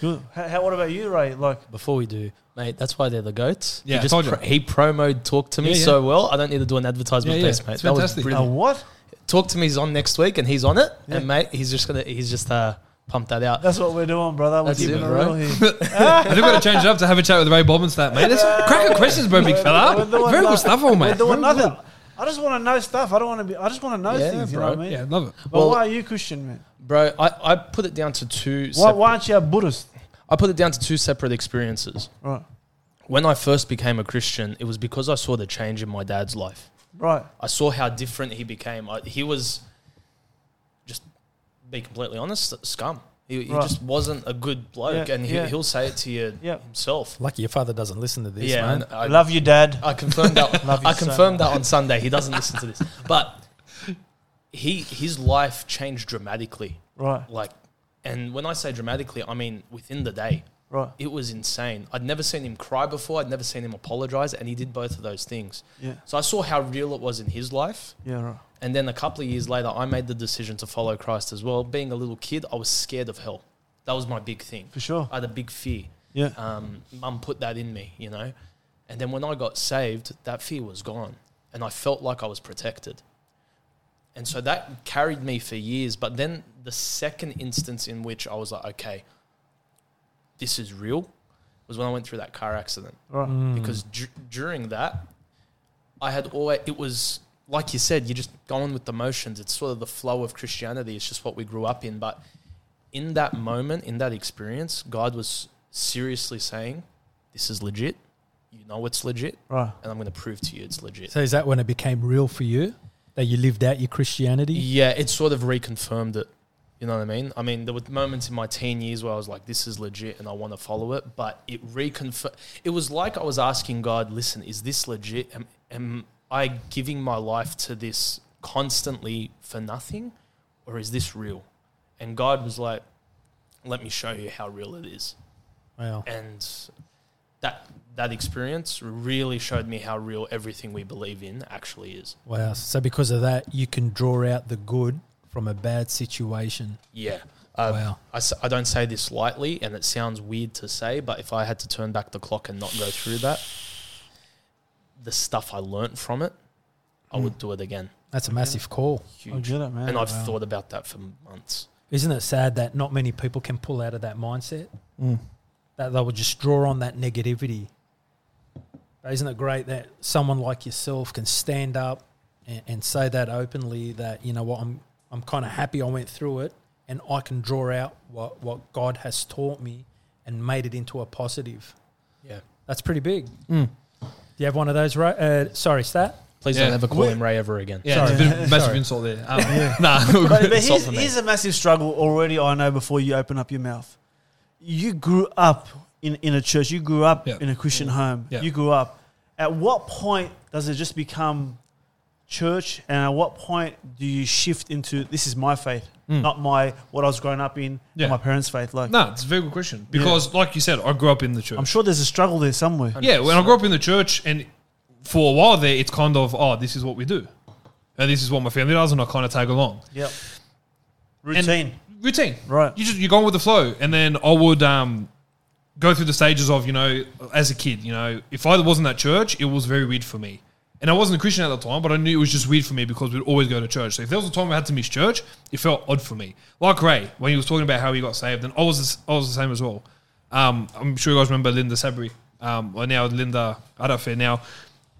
[SPEAKER 3] Good. How, how, what about you, Ray? Like,
[SPEAKER 2] Before we do, mate, that's why they're the goats.
[SPEAKER 1] Yeah, I
[SPEAKER 2] he, just
[SPEAKER 1] told you.
[SPEAKER 2] pro- he promoed Talk to Me
[SPEAKER 1] Yeah, yeah.
[SPEAKER 2] so well. I don't need to do an advertisement
[SPEAKER 1] Yeah,
[SPEAKER 2] for
[SPEAKER 1] yeah.
[SPEAKER 2] this, mate.
[SPEAKER 1] It's
[SPEAKER 2] that was
[SPEAKER 1] fantastic.
[SPEAKER 3] uh, what?
[SPEAKER 2] Talk to Me's on next week, and he's on it.
[SPEAKER 3] Yeah.
[SPEAKER 2] And mate, he's just gonna he's just uh pump that out.
[SPEAKER 3] That's what we're doing, brother. We're
[SPEAKER 2] That's
[SPEAKER 3] keeping
[SPEAKER 2] it,
[SPEAKER 3] it
[SPEAKER 2] bro.
[SPEAKER 3] real here.
[SPEAKER 1] I going to change it up to have a chat with Ray Bob and that, mate. That's cracking questions, bro, big fella.
[SPEAKER 3] We're doing
[SPEAKER 1] Very good stuff, all,
[SPEAKER 3] We're
[SPEAKER 1] mate.
[SPEAKER 3] doing nothing. I just want to know stuff. I don't want to be. I just want to know
[SPEAKER 2] Yeah,
[SPEAKER 3] things. You
[SPEAKER 2] bro.
[SPEAKER 3] know what I mean?
[SPEAKER 1] Yeah, love it.
[SPEAKER 3] But
[SPEAKER 2] Well-
[SPEAKER 3] why are you Christian, man?
[SPEAKER 2] Bro, I, I put it down to two
[SPEAKER 3] Why,
[SPEAKER 2] sep-
[SPEAKER 3] why aren't you a Buddhist?
[SPEAKER 2] I put it down to two separate experiences.
[SPEAKER 3] Right.
[SPEAKER 2] When I first became a Christian, it was because I saw the change in my dad's life.
[SPEAKER 3] Right.
[SPEAKER 2] I saw how different he became. I, he was be completely honest, scum. He, he
[SPEAKER 3] Right.
[SPEAKER 2] just wasn't a good bloke,
[SPEAKER 3] Yeah,
[SPEAKER 2] and he,
[SPEAKER 3] yeah.
[SPEAKER 2] he'll say it to you
[SPEAKER 3] Yeah.
[SPEAKER 2] himself.
[SPEAKER 4] Lucky your father doesn't listen to this,
[SPEAKER 2] yeah,
[SPEAKER 4] man.
[SPEAKER 2] I,
[SPEAKER 3] Love you, Dad.
[SPEAKER 2] I confirmed that.
[SPEAKER 3] Love
[SPEAKER 2] I confirmed
[SPEAKER 3] much.
[SPEAKER 2] that on Sunday. He doesn't listen to this, but he his life changed dramatically.
[SPEAKER 3] Right.
[SPEAKER 2] Like, and when I say dramatically, I mean within the day.
[SPEAKER 3] Right.
[SPEAKER 2] It was insane. I'd never seen him cry before. I'd never seen him apologize, and he did both of those things.
[SPEAKER 3] Yeah.
[SPEAKER 2] So I saw how real it was in his life.
[SPEAKER 3] Yeah. Right.
[SPEAKER 2] And then a couple of years later, I made the decision to follow Christ as well. Being a little kid, I was scared of hell. That was my big thing.
[SPEAKER 3] For sure.
[SPEAKER 2] I had a big fear.
[SPEAKER 3] Yeah.
[SPEAKER 2] Um, Mum put that in me, you know. And then when I got saved, that fear was gone, and I felt like I was protected. And so that carried me for years. But then the second instance in which I was like, okay, this is real, was when I went through that car accident
[SPEAKER 3] Right.
[SPEAKER 4] Mm.
[SPEAKER 2] because d- during that, I had always it was like you said, you're just going with the motions. It's sort of the flow of Christianity. It's just what we grew up in. But in that moment, in that experience, God was seriously saying, "This is legit. You know it's legit,
[SPEAKER 3] Right.
[SPEAKER 2] and I'm going to prove to you it's legit."
[SPEAKER 4] So is that when it became real for you? That you lived out your Christianity?
[SPEAKER 2] Yeah, it sort of reconfirmed it. You know what I mean? I mean, there were moments in my teen years where I was like, "This is legit," and I want to follow it. But it reconfirmed. It was like I was asking God, "Listen, is this legit? Am, am I giving my life to this constantly for nothing, or is this real?" And God was like, "Let me show you how real it is."
[SPEAKER 4] Wow.
[SPEAKER 2] And that that experience really showed me how real everything we believe in actually is.
[SPEAKER 4] Wow. So because of that, you can draw out the good from a bad situation.
[SPEAKER 2] Yeah. Uh,
[SPEAKER 4] Wow.
[SPEAKER 2] I, s- I don't say this lightly, and it sounds weird to say, but if I had to turn back the clock and not go through that, the stuff I learnt from it, I would do it again.
[SPEAKER 4] That's a massive call.
[SPEAKER 3] I
[SPEAKER 2] Huge.
[SPEAKER 3] get it, man.
[SPEAKER 2] And I've
[SPEAKER 3] Wow.
[SPEAKER 2] thought about that for months.
[SPEAKER 4] Isn't it sad that not many people can pull out of that mindset?
[SPEAKER 3] Mm.
[SPEAKER 4] That they will just draw on that negativity. But isn't it great that someone like yourself can stand up and, and say that openly that, you know what, I'm I'm kind of happy I went through it and I can draw out what, what God has taught me and made it into a positive.
[SPEAKER 2] Yeah.
[SPEAKER 4] That's pretty big.
[SPEAKER 1] Mm.
[SPEAKER 4] Do you have one of those, right? Uh, sorry, Stat?
[SPEAKER 2] Please
[SPEAKER 1] Yeah.
[SPEAKER 2] don't ever call
[SPEAKER 3] Wait.
[SPEAKER 2] him Ray ever again.
[SPEAKER 1] Yeah, it's a
[SPEAKER 4] Sorry.
[SPEAKER 1] bit of a massive
[SPEAKER 4] Sorry.
[SPEAKER 1] insult there. Um, Nah,
[SPEAKER 3] But, but
[SPEAKER 2] It's
[SPEAKER 3] here's,
[SPEAKER 2] not for me.
[SPEAKER 3] here's a massive struggle already. I know before you open up your mouth, you grew up in, in a church. You grew up
[SPEAKER 1] Yeah.
[SPEAKER 3] in a Christian home.
[SPEAKER 1] Yeah.
[SPEAKER 3] You grew up. At what point does it just become church, and at what point do you shift into this is my faith,
[SPEAKER 1] Mm.
[SPEAKER 3] not my what I was growing up in,
[SPEAKER 1] Yeah.
[SPEAKER 3] my parents' faith? Like,
[SPEAKER 1] no, it's a very good question because, like you said, I grew up in the church.
[SPEAKER 3] I'm sure there's a struggle there somewhere.
[SPEAKER 1] Yeah, when I grew up in the church, and for a while there, it's kind of, oh, this is what we do, and this is what my family does, and I kind of tag along.
[SPEAKER 3] Yep. Routine,
[SPEAKER 1] Routine,
[SPEAKER 3] right?
[SPEAKER 1] you just you go with the flow, and then I would um, go through the stages of you know, as a kid, you know, if I wasn't at church, it was very weird for me. And I wasn't a Christian at the time, but I knew it was just weird for me because we'd always go to church. So if there was a time I had to miss church, it felt odd for me. Like Ray, when he was talking about how he got saved, and I was I was the same as well. Um, I'm sure you guys remember Linda Sabri, um, or now Linda Adafair. Now,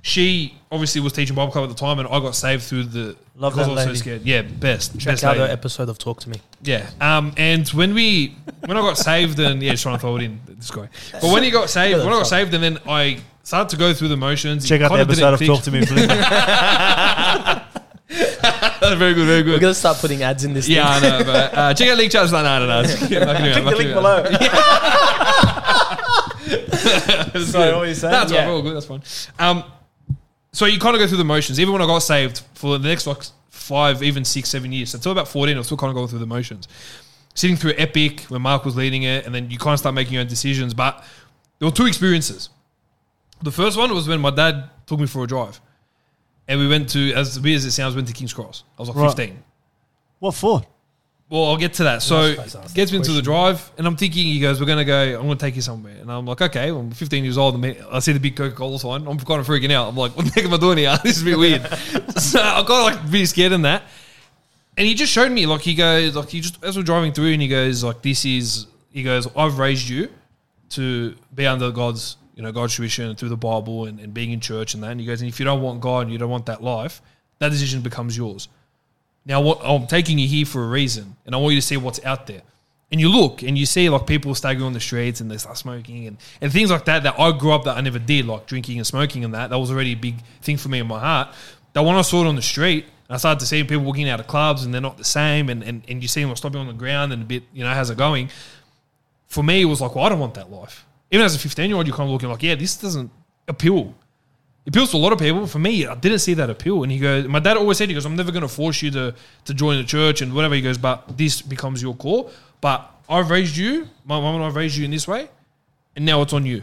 [SPEAKER 1] she obviously was teaching Bible club at the time, and I got saved through the
[SPEAKER 3] Love that
[SPEAKER 1] I was
[SPEAKER 3] lady.
[SPEAKER 1] so scared. Yeah, best.
[SPEAKER 2] Check
[SPEAKER 1] best
[SPEAKER 2] out
[SPEAKER 1] lady.
[SPEAKER 2] the episode of Talk to Me.
[SPEAKER 1] Yeah. Um, and when we when I got saved and yeah, just trying to throw it in this guy. But when he got saved, when I got saved and then I started to go through the motions.
[SPEAKER 3] Check
[SPEAKER 1] it
[SPEAKER 3] out the
[SPEAKER 1] kinda
[SPEAKER 3] episode of
[SPEAKER 1] didn't
[SPEAKER 3] Talk to Me, please.
[SPEAKER 1] click. very good, very good.
[SPEAKER 2] We're going to start putting ads in this
[SPEAKER 1] Yeah, I know, but uh, check out link chat. No, no, no. no. Click
[SPEAKER 3] Click the link below. Sorry, what were you saying?
[SPEAKER 1] That's
[SPEAKER 2] Yeah.
[SPEAKER 1] all good. That's fine. Um, so you kind of go through the motions. Even when I got saved for the next like five, even six, seven years, so until about fourteen, I was still kind of going through the motions. Sitting through Epic when Mark was leading it, and then you kind of start making your own decisions. But there were two experiences. The first one was when my dad took me for a drive, and we went to, as weird as it sounds, went to King's Cross. I was like
[SPEAKER 3] Right.
[SPEAKER 1] fifteen.
[SPEAKER 3] What for?
[SPEAKER 1] Well, I'll get to that. So
[SPEAKER 4] I suppose I
[SPEAKER 1] gets
[SPEAKER 4] that
[SPEAKER 1] me into the
[SPEAKER 4] question.
[SPEAKER 1] drive, and I'm thinking, he goes, "We're gonna go. I'm gonna take you somewhere." And I'm like, "Okay." Well, I'm 15 years old. and I see the big Coca Cola sign. I'm kind of freaking out. I'm like, "What the heck am I doing here? This is a bit weird." so I got like really scared in that. And he just showed me, like, he goes, like, he just as we're driving through, and he goes, like, "This is," he goes, "I've raised you to be under God's, you know, God's tradition and through the Bible and, and being in church and that." And he goes, "And if you don't want God and you don't want that life, that decision becomes yours." Now, what I'm taking you here for a reason, and I want you to see what's out there. And you look and you see like people staggering on the streets and they start smoking and, and things like that that I grew up that I never did, like drinking and smoking and that. That was already a big thing for me in my heart. That when I saw it on the street, I started to see people walking out of clubs and they're not the same, and, and, and you see them stopping on the ground and a bit, you know, how's it going? For me, it was like, well, I don't want that life. Even as a 15 year old, you're kind of looking like, yeah, this doesn't appeal it appeals to a lot of people. For me, I didn't see that appeal. And he goes, my dad always said, he goes, I'm never going to force you to, to join the church and whatever. He goes, but this becomes your call. But I've raised you, my mum and I've raised you in this way, and now it's on you.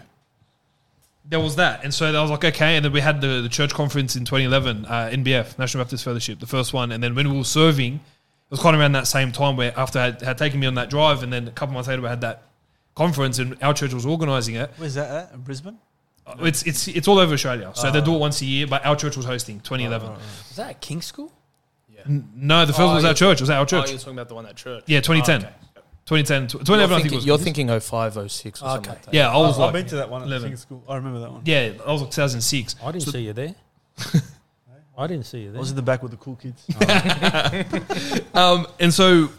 [SPEAKER 1] There was that. And so I was like, okay. And then we had the, the church conference in 2011, uh, NBF, National Baptist Fellowship, the first one. And then when we were serving, it was kind of around that same time where after I had, had taken me on that drive, and then a couple months later, we had that conference, and our church was organizing it.
[SPEAKER 3] Where's that at? In Brisbane?
[SPEAKER 1] It's it's it's all over Australia. So they do it once a year, but our church was hosting 2011.
[SPEAKER 4] Was that at King School?
[SPEAKER 1] N- No, the first
[SPEAKER 2] Oh,
[SPEAKER 1] one was
[SPEAKER 2] yeah.
[SPEAKER 1] our church. It was our
[SPEAKER 2] Oh,
[SPEAKER 1] church.
[SPEAKER 2] you're talking about the one at church.
[SPEAKER 1] yeah, 2010.
[SPEAKER 2] Oh, okay.
[SPEAKER 1] 2010. tw-
[SPEAKER 2] You're
[SPEAKER 1] 2011, I think
[SPEAKER 2] thinking,
[SPEAKER 1] it was.
[SPEAKER 2] you're thinking 05, 06 or something
[SPEAKER 4] Okay.
[SPEAKER 2] like that.
[SPEAKER 1] yeah, I was
[SPEAKER 3] I've
[SPEAKER 1] like,
[SPEAKER 3] been to that one at
[SPEAKER 1] 11.
[SPEAKER 3] King School. I remember that one.
[SPEAKER 1] yeah, I was like 2006.
[SPEAKER 4] I didn't
[SPEAKER 1] So-
[SPEAKER 4] see you there. I didn't see you there.
[SPEAKER 3] I
[SPEAKER 4] there.
[SPEAKER 3] was in the back with the cool kids.
[SPEAKER 1] Um, and so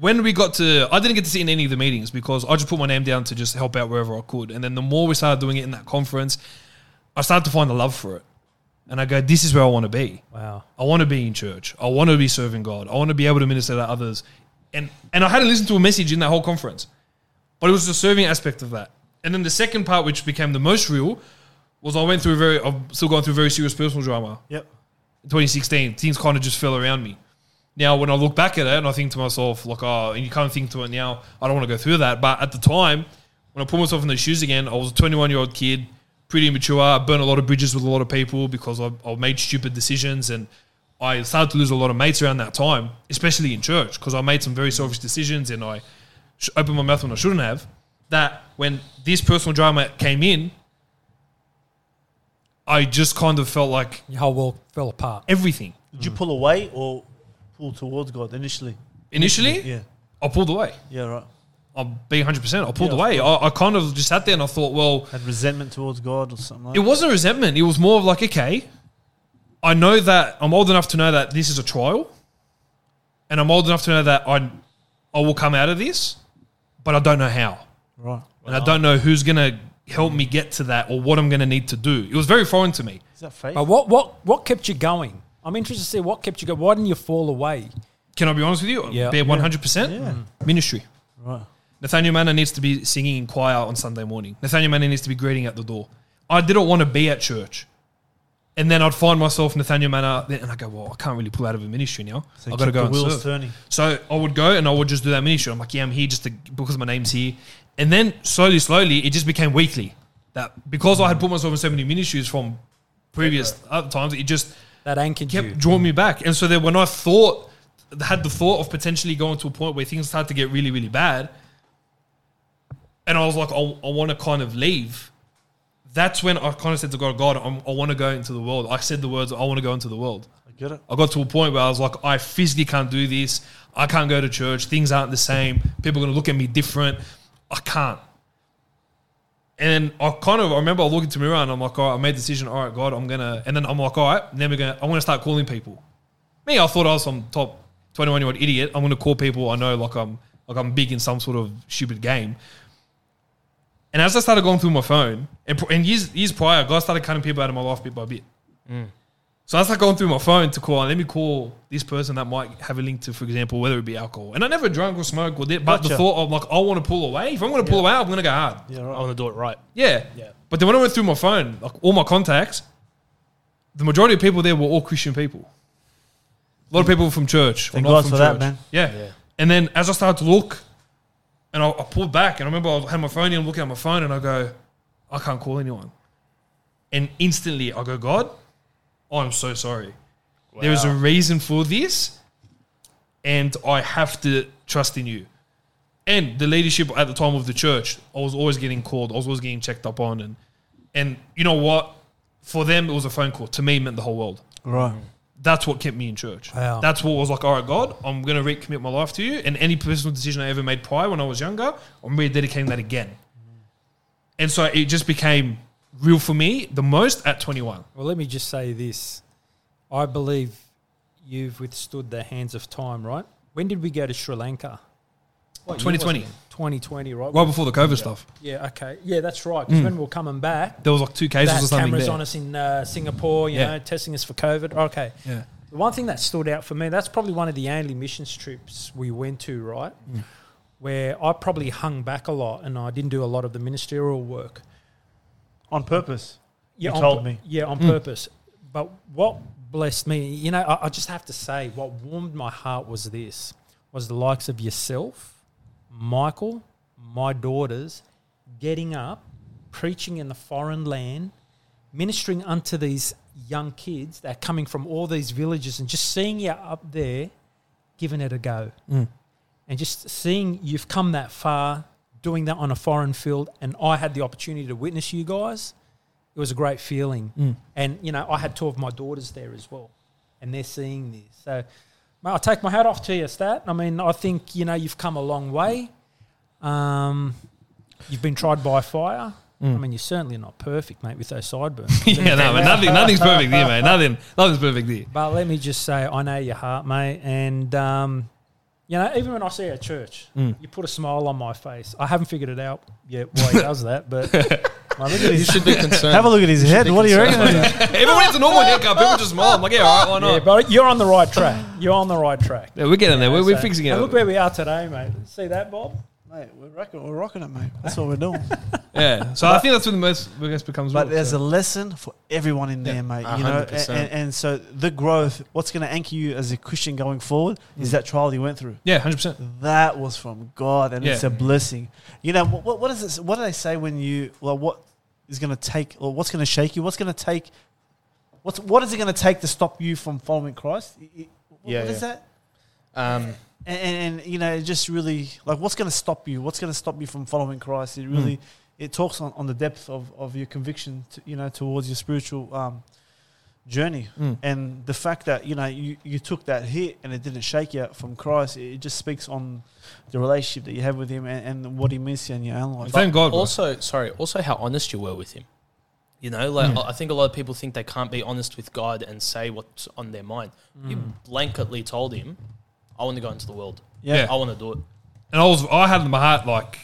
[SPEAKER 1] when we got to, I didn't get to sit in any of the meetings because I just put my name down to just help out wherever I could. And then the more we started doing it in that conference, I started to find the love for it. And I go, this is where I want to be.
[SPEAKER 4] Wow.
[SPEAKER 1] I want to be in church. I want to be serving God. I want to be able to minister to others. And and I had to listen to a message in that whole conference. But it was the serving aspect of that. And then the second part, which became the most real, was I went through a very, I've still gone through very serious personal drama.
[SPEAKER 3] Yep.
[SPEAKER 1] In 2016, things kind of just fell around me. Now, when I look back at it and I think to myself, like, oh, and you kind of think to it now, I don't want to go through that. But at the time, when I put myself in those shoes again, I was a 21 year old kid, pretty immature. I burned a lot of bridges with a lot of people because I, I made stupid decisions and I started to lose a lot of mates around that time, especially in church, because I made some very selfish decisions and I sh- opened my mouth when I shouldn't have. That when this personal drama came in, I just kind of felt like
[SPEAKER 4] Your whole world fell apart.
[SPEAKER 1] everything.
[SPEAKER 3] Did you pull away or pull towards God initially?
[SPEAKER 1] Initially,
[SPEAKER 3] Yeah.
[SPEAKER 1] I pulled away.
[SPEAKER 3] Yeah, right.
[SPEAKER 1] I'll be 100%. I pulled
[SPEAKER 3] Yeah, of
[SPEAKER 1] away. I, I kind of just sat there and I thought, well,
[SPEAKER 3] Had resentment towards God or something like
[SPEAKER 1] it
[SPEAKER 3] that.
[SPEAKER 1] wasn't resentment. It was more of like, okay, I know that I'm old enough to know that this is a trial. And I'm old enough to know that I, I will come out of this, but I don't know how.
[SPEAKER 3] Right.
[SPEAKER 1] And I don't know who's going to help me get to that or what I'm going to need to do. It was very foreign to me.
[SPEAKER 3] Is that faith?
[SPEAKER 4] But what, what, what kept you going? I'm interested to see what kept you going. Why didn't you fall away?
[SPEAKER 1] Can I be honest with you?
[SPEAKER 4] Yeah.
[SPEAKER 1] Be 100%?
[SPEAKER 3] Mm.
[SPEAKER 1] Ministry.
[SPEAKER 3] Right.
[SPEAKER 1] Nathanael Mannah needs to be singing in choir on Sunday morning. Nathanael Mannah needs to be greeting at the door. I didn't want to be at church. And then I'd find myself Nathanael Mannah, and I go, well, I can't really pull out of a ministry now.
[SPEAKER 3] So
[SPEAKER 1] I've got to go
[SPEAKER 3] the
[SPEAKER 1] and
[SPEAKER 3] wheels
[SPEAKER 1] serve.
[SPEAKER 3] turning.
[SPEAKER 1] So I would go and I would just do that ministry. I'm like, yeah, I'm here just to, because my name's here. And then slowly, slowly, it just became weekly. That because I had put myself in so many ministries from previous other times, it just
[SPEAKER 4] That anchored
[SPEAKER 1] kept
[SPEAKER 4] you.
[SPEAKER 1] drawing me back. And so then when I thought, had the thought of potentially going to a point where things started to get really, really bad, and I was like, I, I want to kind of leave. That's when I kind of said to God, God, I'm, I want to go into the world. I said the words, I want to go into the world.
[SPEAKER 3] I get it.
[SPEAKER 1] I got to a point where I was like, I physically can't do this. I can't go to church. Things aren't the same. People are going to look at me different. I can't. And I kind of, I remember I looked into the mirror and I'm like, all right, I made the decision. All right, God, I'm to, and then I'm like, all right, then we're to, I'm gonna start calling people. Me, I thought I was some top 21 year old idiot. I'm to call people I know like I'm, like I'm big in some sort of stupid game. And as I started going through my phone, and, and years, years prior, God started cutting people out of my life bit by bit. Mm. So I started going through my phone to call, let me call this person that might have a link to, for example, whether it be alcohol. And I never drank or smoked or did, but the thought of like, I want to pull away. If I'm going to pull away, I'm going to go hard.
[SPEAKER 3] Yeah,
[SPEAKER 2] I
[SPEAKER 3] right.
[SPEAKER 2] want to do it right.
[SPEAKER 1] Yeah.
[SPEAKER 2] Yeah.
[SPEAKER 1] But then when I went through my phone, like all my contacts, the majority of people there were all Christian people. A lot of people from church. or
[SPEAKER 3] Thank
[SPEAKER 1] not
[SPEAKER 3] God
[SPEAKER 1] from
[SPEAKER 3] for that,
[SPEAKER 1] church.
[SPEAKER 3] man.
[SPEAKER 1] Yeah.
[SPEAKER 2] Yeah.
[SPEAKER 1] And then as I started to look, and I, I pulled back, and I remember I had my phone in, I'm looking at my phone, and I go, I can't call anyone. And instantly I go, God, Oh, I'm so sorry. There is a reason for this, and I have to trust in you. And the leadership at the time of the church, I was always getting called, I was always getting checked up on, and and you know what? For them, it was a phone call. To me, it meant the whole world.
[SPEAKER 3] Right.
[SPEAKER 1] That's what kept me in church.
[SPEAKER 4] Wow.
[SPEAKER 1] That's what was like, all right, God, I'm going to recommit my life to you. And any personal decision I ever made prior when I was younger, I'm rededicating that again. And so it just became real for me the most at 21.
[SPEAKER 4] Well, let me just say this. I believe you've withstood the hands of time, right? When did we go to Sri Lanka? What
[SPEAKER 1] 2020.
[SPEAKER 4] 2020, right?
[SPEAKER 1] Well before the COVID stuff.
[SPEAKER 4] yeah, okay. Yeah, that's right. Because when we were coming back,
[SPEAKER 1] There was like two cases or something
[SPEAKER 4] cameras
[SPEAKER 1] there.
[SPEAKER 4] on us in uh, Singapore, you
[SPEAKER 1] Yeah.
[SPEAKER 4] know, testing us for COVID. Okay.
[SPEAKER 1] Yeah.
[SPEAKER 4] The one thing that stood out for me, that's probably one of the only missions trips we went to, right?
[SPEAKER 1] Mm.
[SPEAKER 4] Where I probably hung back a lot and I didn't do a lot of the ministerial work.
[SPEAKER 3] On purpose.
[SPEAKER 4] Yeah,
[SPEAKER 3] You
[SPEAKER 4] on
[SPEAKER 3] told
[SPEAKER 4] pu-
[SPEAKER 3] me.
[SPEAKER 4] Yeah, on
[SPEAKER 1] Mm.
[SPEAKER 4] purpose. But what blessed me, you know, I, I just have to say, what warmed my heart was this: was the likes of yourself, Michael, my daughters, getting up, preaching in the foreign land, ministering unto these young kids that are coming from all these villages, and just seeing you up there, giving it a go,
[SPEAKER 1] Mm.
[SPEAKER 4] and just seeing you've come that far, doing that on a foreign field, and I had the opportunity to witness you guys it was a great feeling.
[SPEAKER 1] Mm.
[SPEAKER 4] And, you know, I had two of my daughters there as well, and they're seeing this. So, mate, I take my hat off to you, Stat. I mean, I think, you know, you've come a long way. Um, you've been tried by fire. I mean, you're certainly not perfect, mate, with those sideburns.
[SPEAKER 1] Mm. yeah, no, man, nothing, nothing's perfect here, mate. Nothing, nothing's perfect here.
[SPEAKER 4] But let me just say, I know your heart, mate, and um, You know, even when I see a church,
[SPEAKER 1] Mm.
[SPEAKER 4] you put a smile on my face. I haven't figured it out yet why he does that, but man, look at
[SPEAKER 2] You should be concerned.
[SPEAKER 3] Have a look at his head. What do you reckon?
[SPEAKER 2] about.
[SPEAKER 1] Even when it's a normal haircut, people just smile. I'm like, yeah, all right, why not?
[SPEAKER 4] Yeah, but you're on the right track. You're on the right track.
[SPEAKER 1] Yeah, we're getting there. We're, we're fixing it.
[SPEAKER 4] Look where we are today, mate. See that, Bob?
[SPEAKER 3] Mate, we're rocking, we're rocking it, mate. That's what we're doing.
[SPEAKER 1] yeah. So I think that's when the most, I guess, becomes.
[SPEAKER 3] But
[SPEAKER 1] real,
[SPEAKER 3] there's
[SPEAKER 1] so.
[SPEAKER 3] a lesson for everyone in there,
[SPEAKER 1] Yeah,
[SPEAKER 3] mate.
[SPEAKER 2] a
[SPEAKER 3] You know,
[SPEAKER 2] hundred
[SPEAKER 3] and, and, and so the growth, what's going to anchor you as a Christian going forward, is that trial you went through.
[SPEAKER 1] yeah, hundred percent.
[SPEAKER 3] That was from God, and it's a blessing. You know what? What, what is it? What do they say when you? Well, what is going to take, or what's going to shake you? What's going to take? What's what is it going to take to stop you from following Christ? Y- y- What,
[SPEAKER 2] Yeah,
[SPEAKER 3] what is that?
[SPEAKER 2] Um,
[SPEAKER 3] And, and, and you know, it just really like what's going to stop you? What's going to stop you from following Christ? It really it talks on, on the depth of, of your conviction, to, you know, towards your spiritual um, journey.
[SPEAKER 1] Mm.
[SPEAKER 3] And the fact that you know you, you took that hit and it didn't shake you from Christ, it, it just speaks on the relationship that you have with Him and, and what He means to you in your own life.
[SPEAKER 1] Thank God. bro.
[SPEAKER 2] also, sorry, also how honest you were with him. You know, like I think a lot of people think they can't be honest with God and say what's on their mind. You blanketly told him, "I want to go into the world.
[SPEAKER 1] Yeah.
[SPEAKER 2] I want to do it."
[SPEAKER 1] and I was, I had my heart like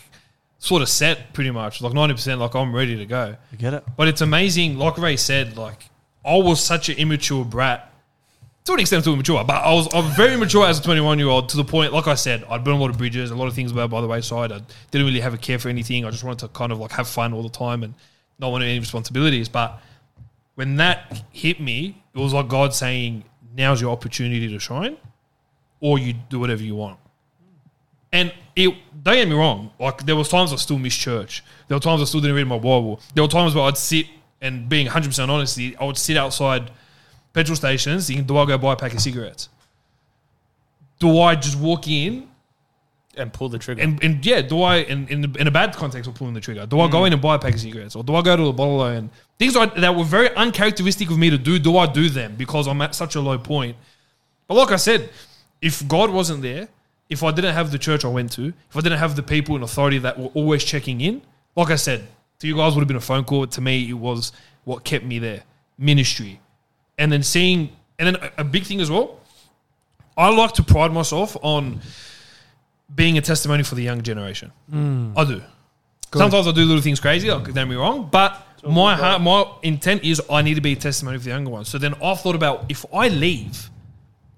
[SPEAKER 1] sort of set pretty much, like ninety percent. Like I'm ready to go.
[SPEAKER 3] You get it?
[SPEAKER 1] But it's amazing, like Ray said, like I was such an immature brat. To an extent, too mature, but I was, I was very mature as a 21 year old to the point, like I said, I'd burned a lot of bridges, a lot of things were by the wayside. I didn't really have a care for anything. I just wanted to kind of like have fun all the time and not want any responsibilities. But when that hit me, it was like God saying, now's your opportunity to shine, or you do whatever you want. And it, don't get me wrong, like there was times I still missed church. There were times I still didn't read my Bible. There were times where I'd sit and being 100% honest, I would sit outside petrol stations thinking, do I go buy a pack of cigarettes? Do I just walk in
[SPEAKER 2] And pull the trigger.
[SPEAKER 1] and, and yeah, do I, in, in, in a bad context of pulling the trigger, do I
[SPEAKER 2] Mm.
[SPEAKER 1] go in and buy a pack of cigarettes? Or do I go to the bottle and things I, that were very uncharacteristic of me to do, do I do them because I'm at such a low point? But like I said, if God wasn't there, if I didn't have the church I went to, if I didn't have the people in authority that were always checking in, like I said, to you guys would have been a phone call. To me, it was what kept me there ministry. And then seeing, and then a, big thing as well, I like to pride myself on being a testimony for the young generation. I do. Sometimes I do little things crazy, don't get me wrong, but my heart, my intent is I need to be a testimony for the younger ones. So then I've thought about if I leave,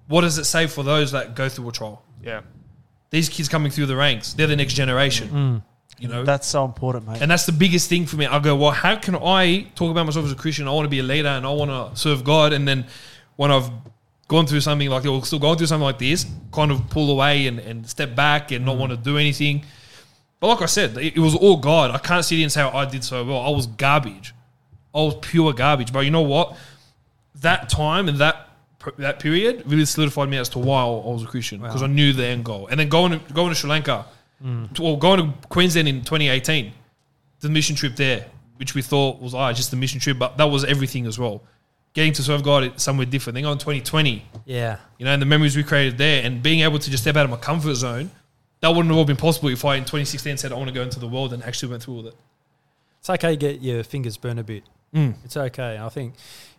[SPEAKER 1] what does it say for those that go through a trial?
[SPEAKER 2] yeah.
[SPEAKER 1] These kids coming through the ranks, they're the next generation. Mm. You know,
[SPEAKER 3] That's so important, mate.
[SPEAKER 1] and that's the biggest thing for me. I go, well, how can I talk about myself as a Christian? I want to be a leader and I want to serve God. And then when I've gone through something like, or still going through something like this, kind of pull away and, and step back and not mm. want to do anything. But like I said, it, it was all God. I can't sit here and say I did so well. I was garbage. I was pure garbage. But you know what? That time and that that period really solidified me as to why I was a Christian because I knew the end goal. And then going to, going to Sri Lanka, to, well, going to Queensland in 2018, the mission trip there, which we thought was ah, just the mission trip, but that was everything as well. Getting to serve God somewhere different. Then going 2020,
[SPEAKER 4] Yeah.
[SPEAKER 1] you know, and the memories we created there, and being able to just step out of my comfort zone, that wouldn't have all been possible if I in 2016 said I want to go into the world and actually went through all that.
[SPEAKER 4] It's okay to get your fingers burned a bit.
[SPEAKER 1] Mm.
[SPEAKER 4] It's okay. I think,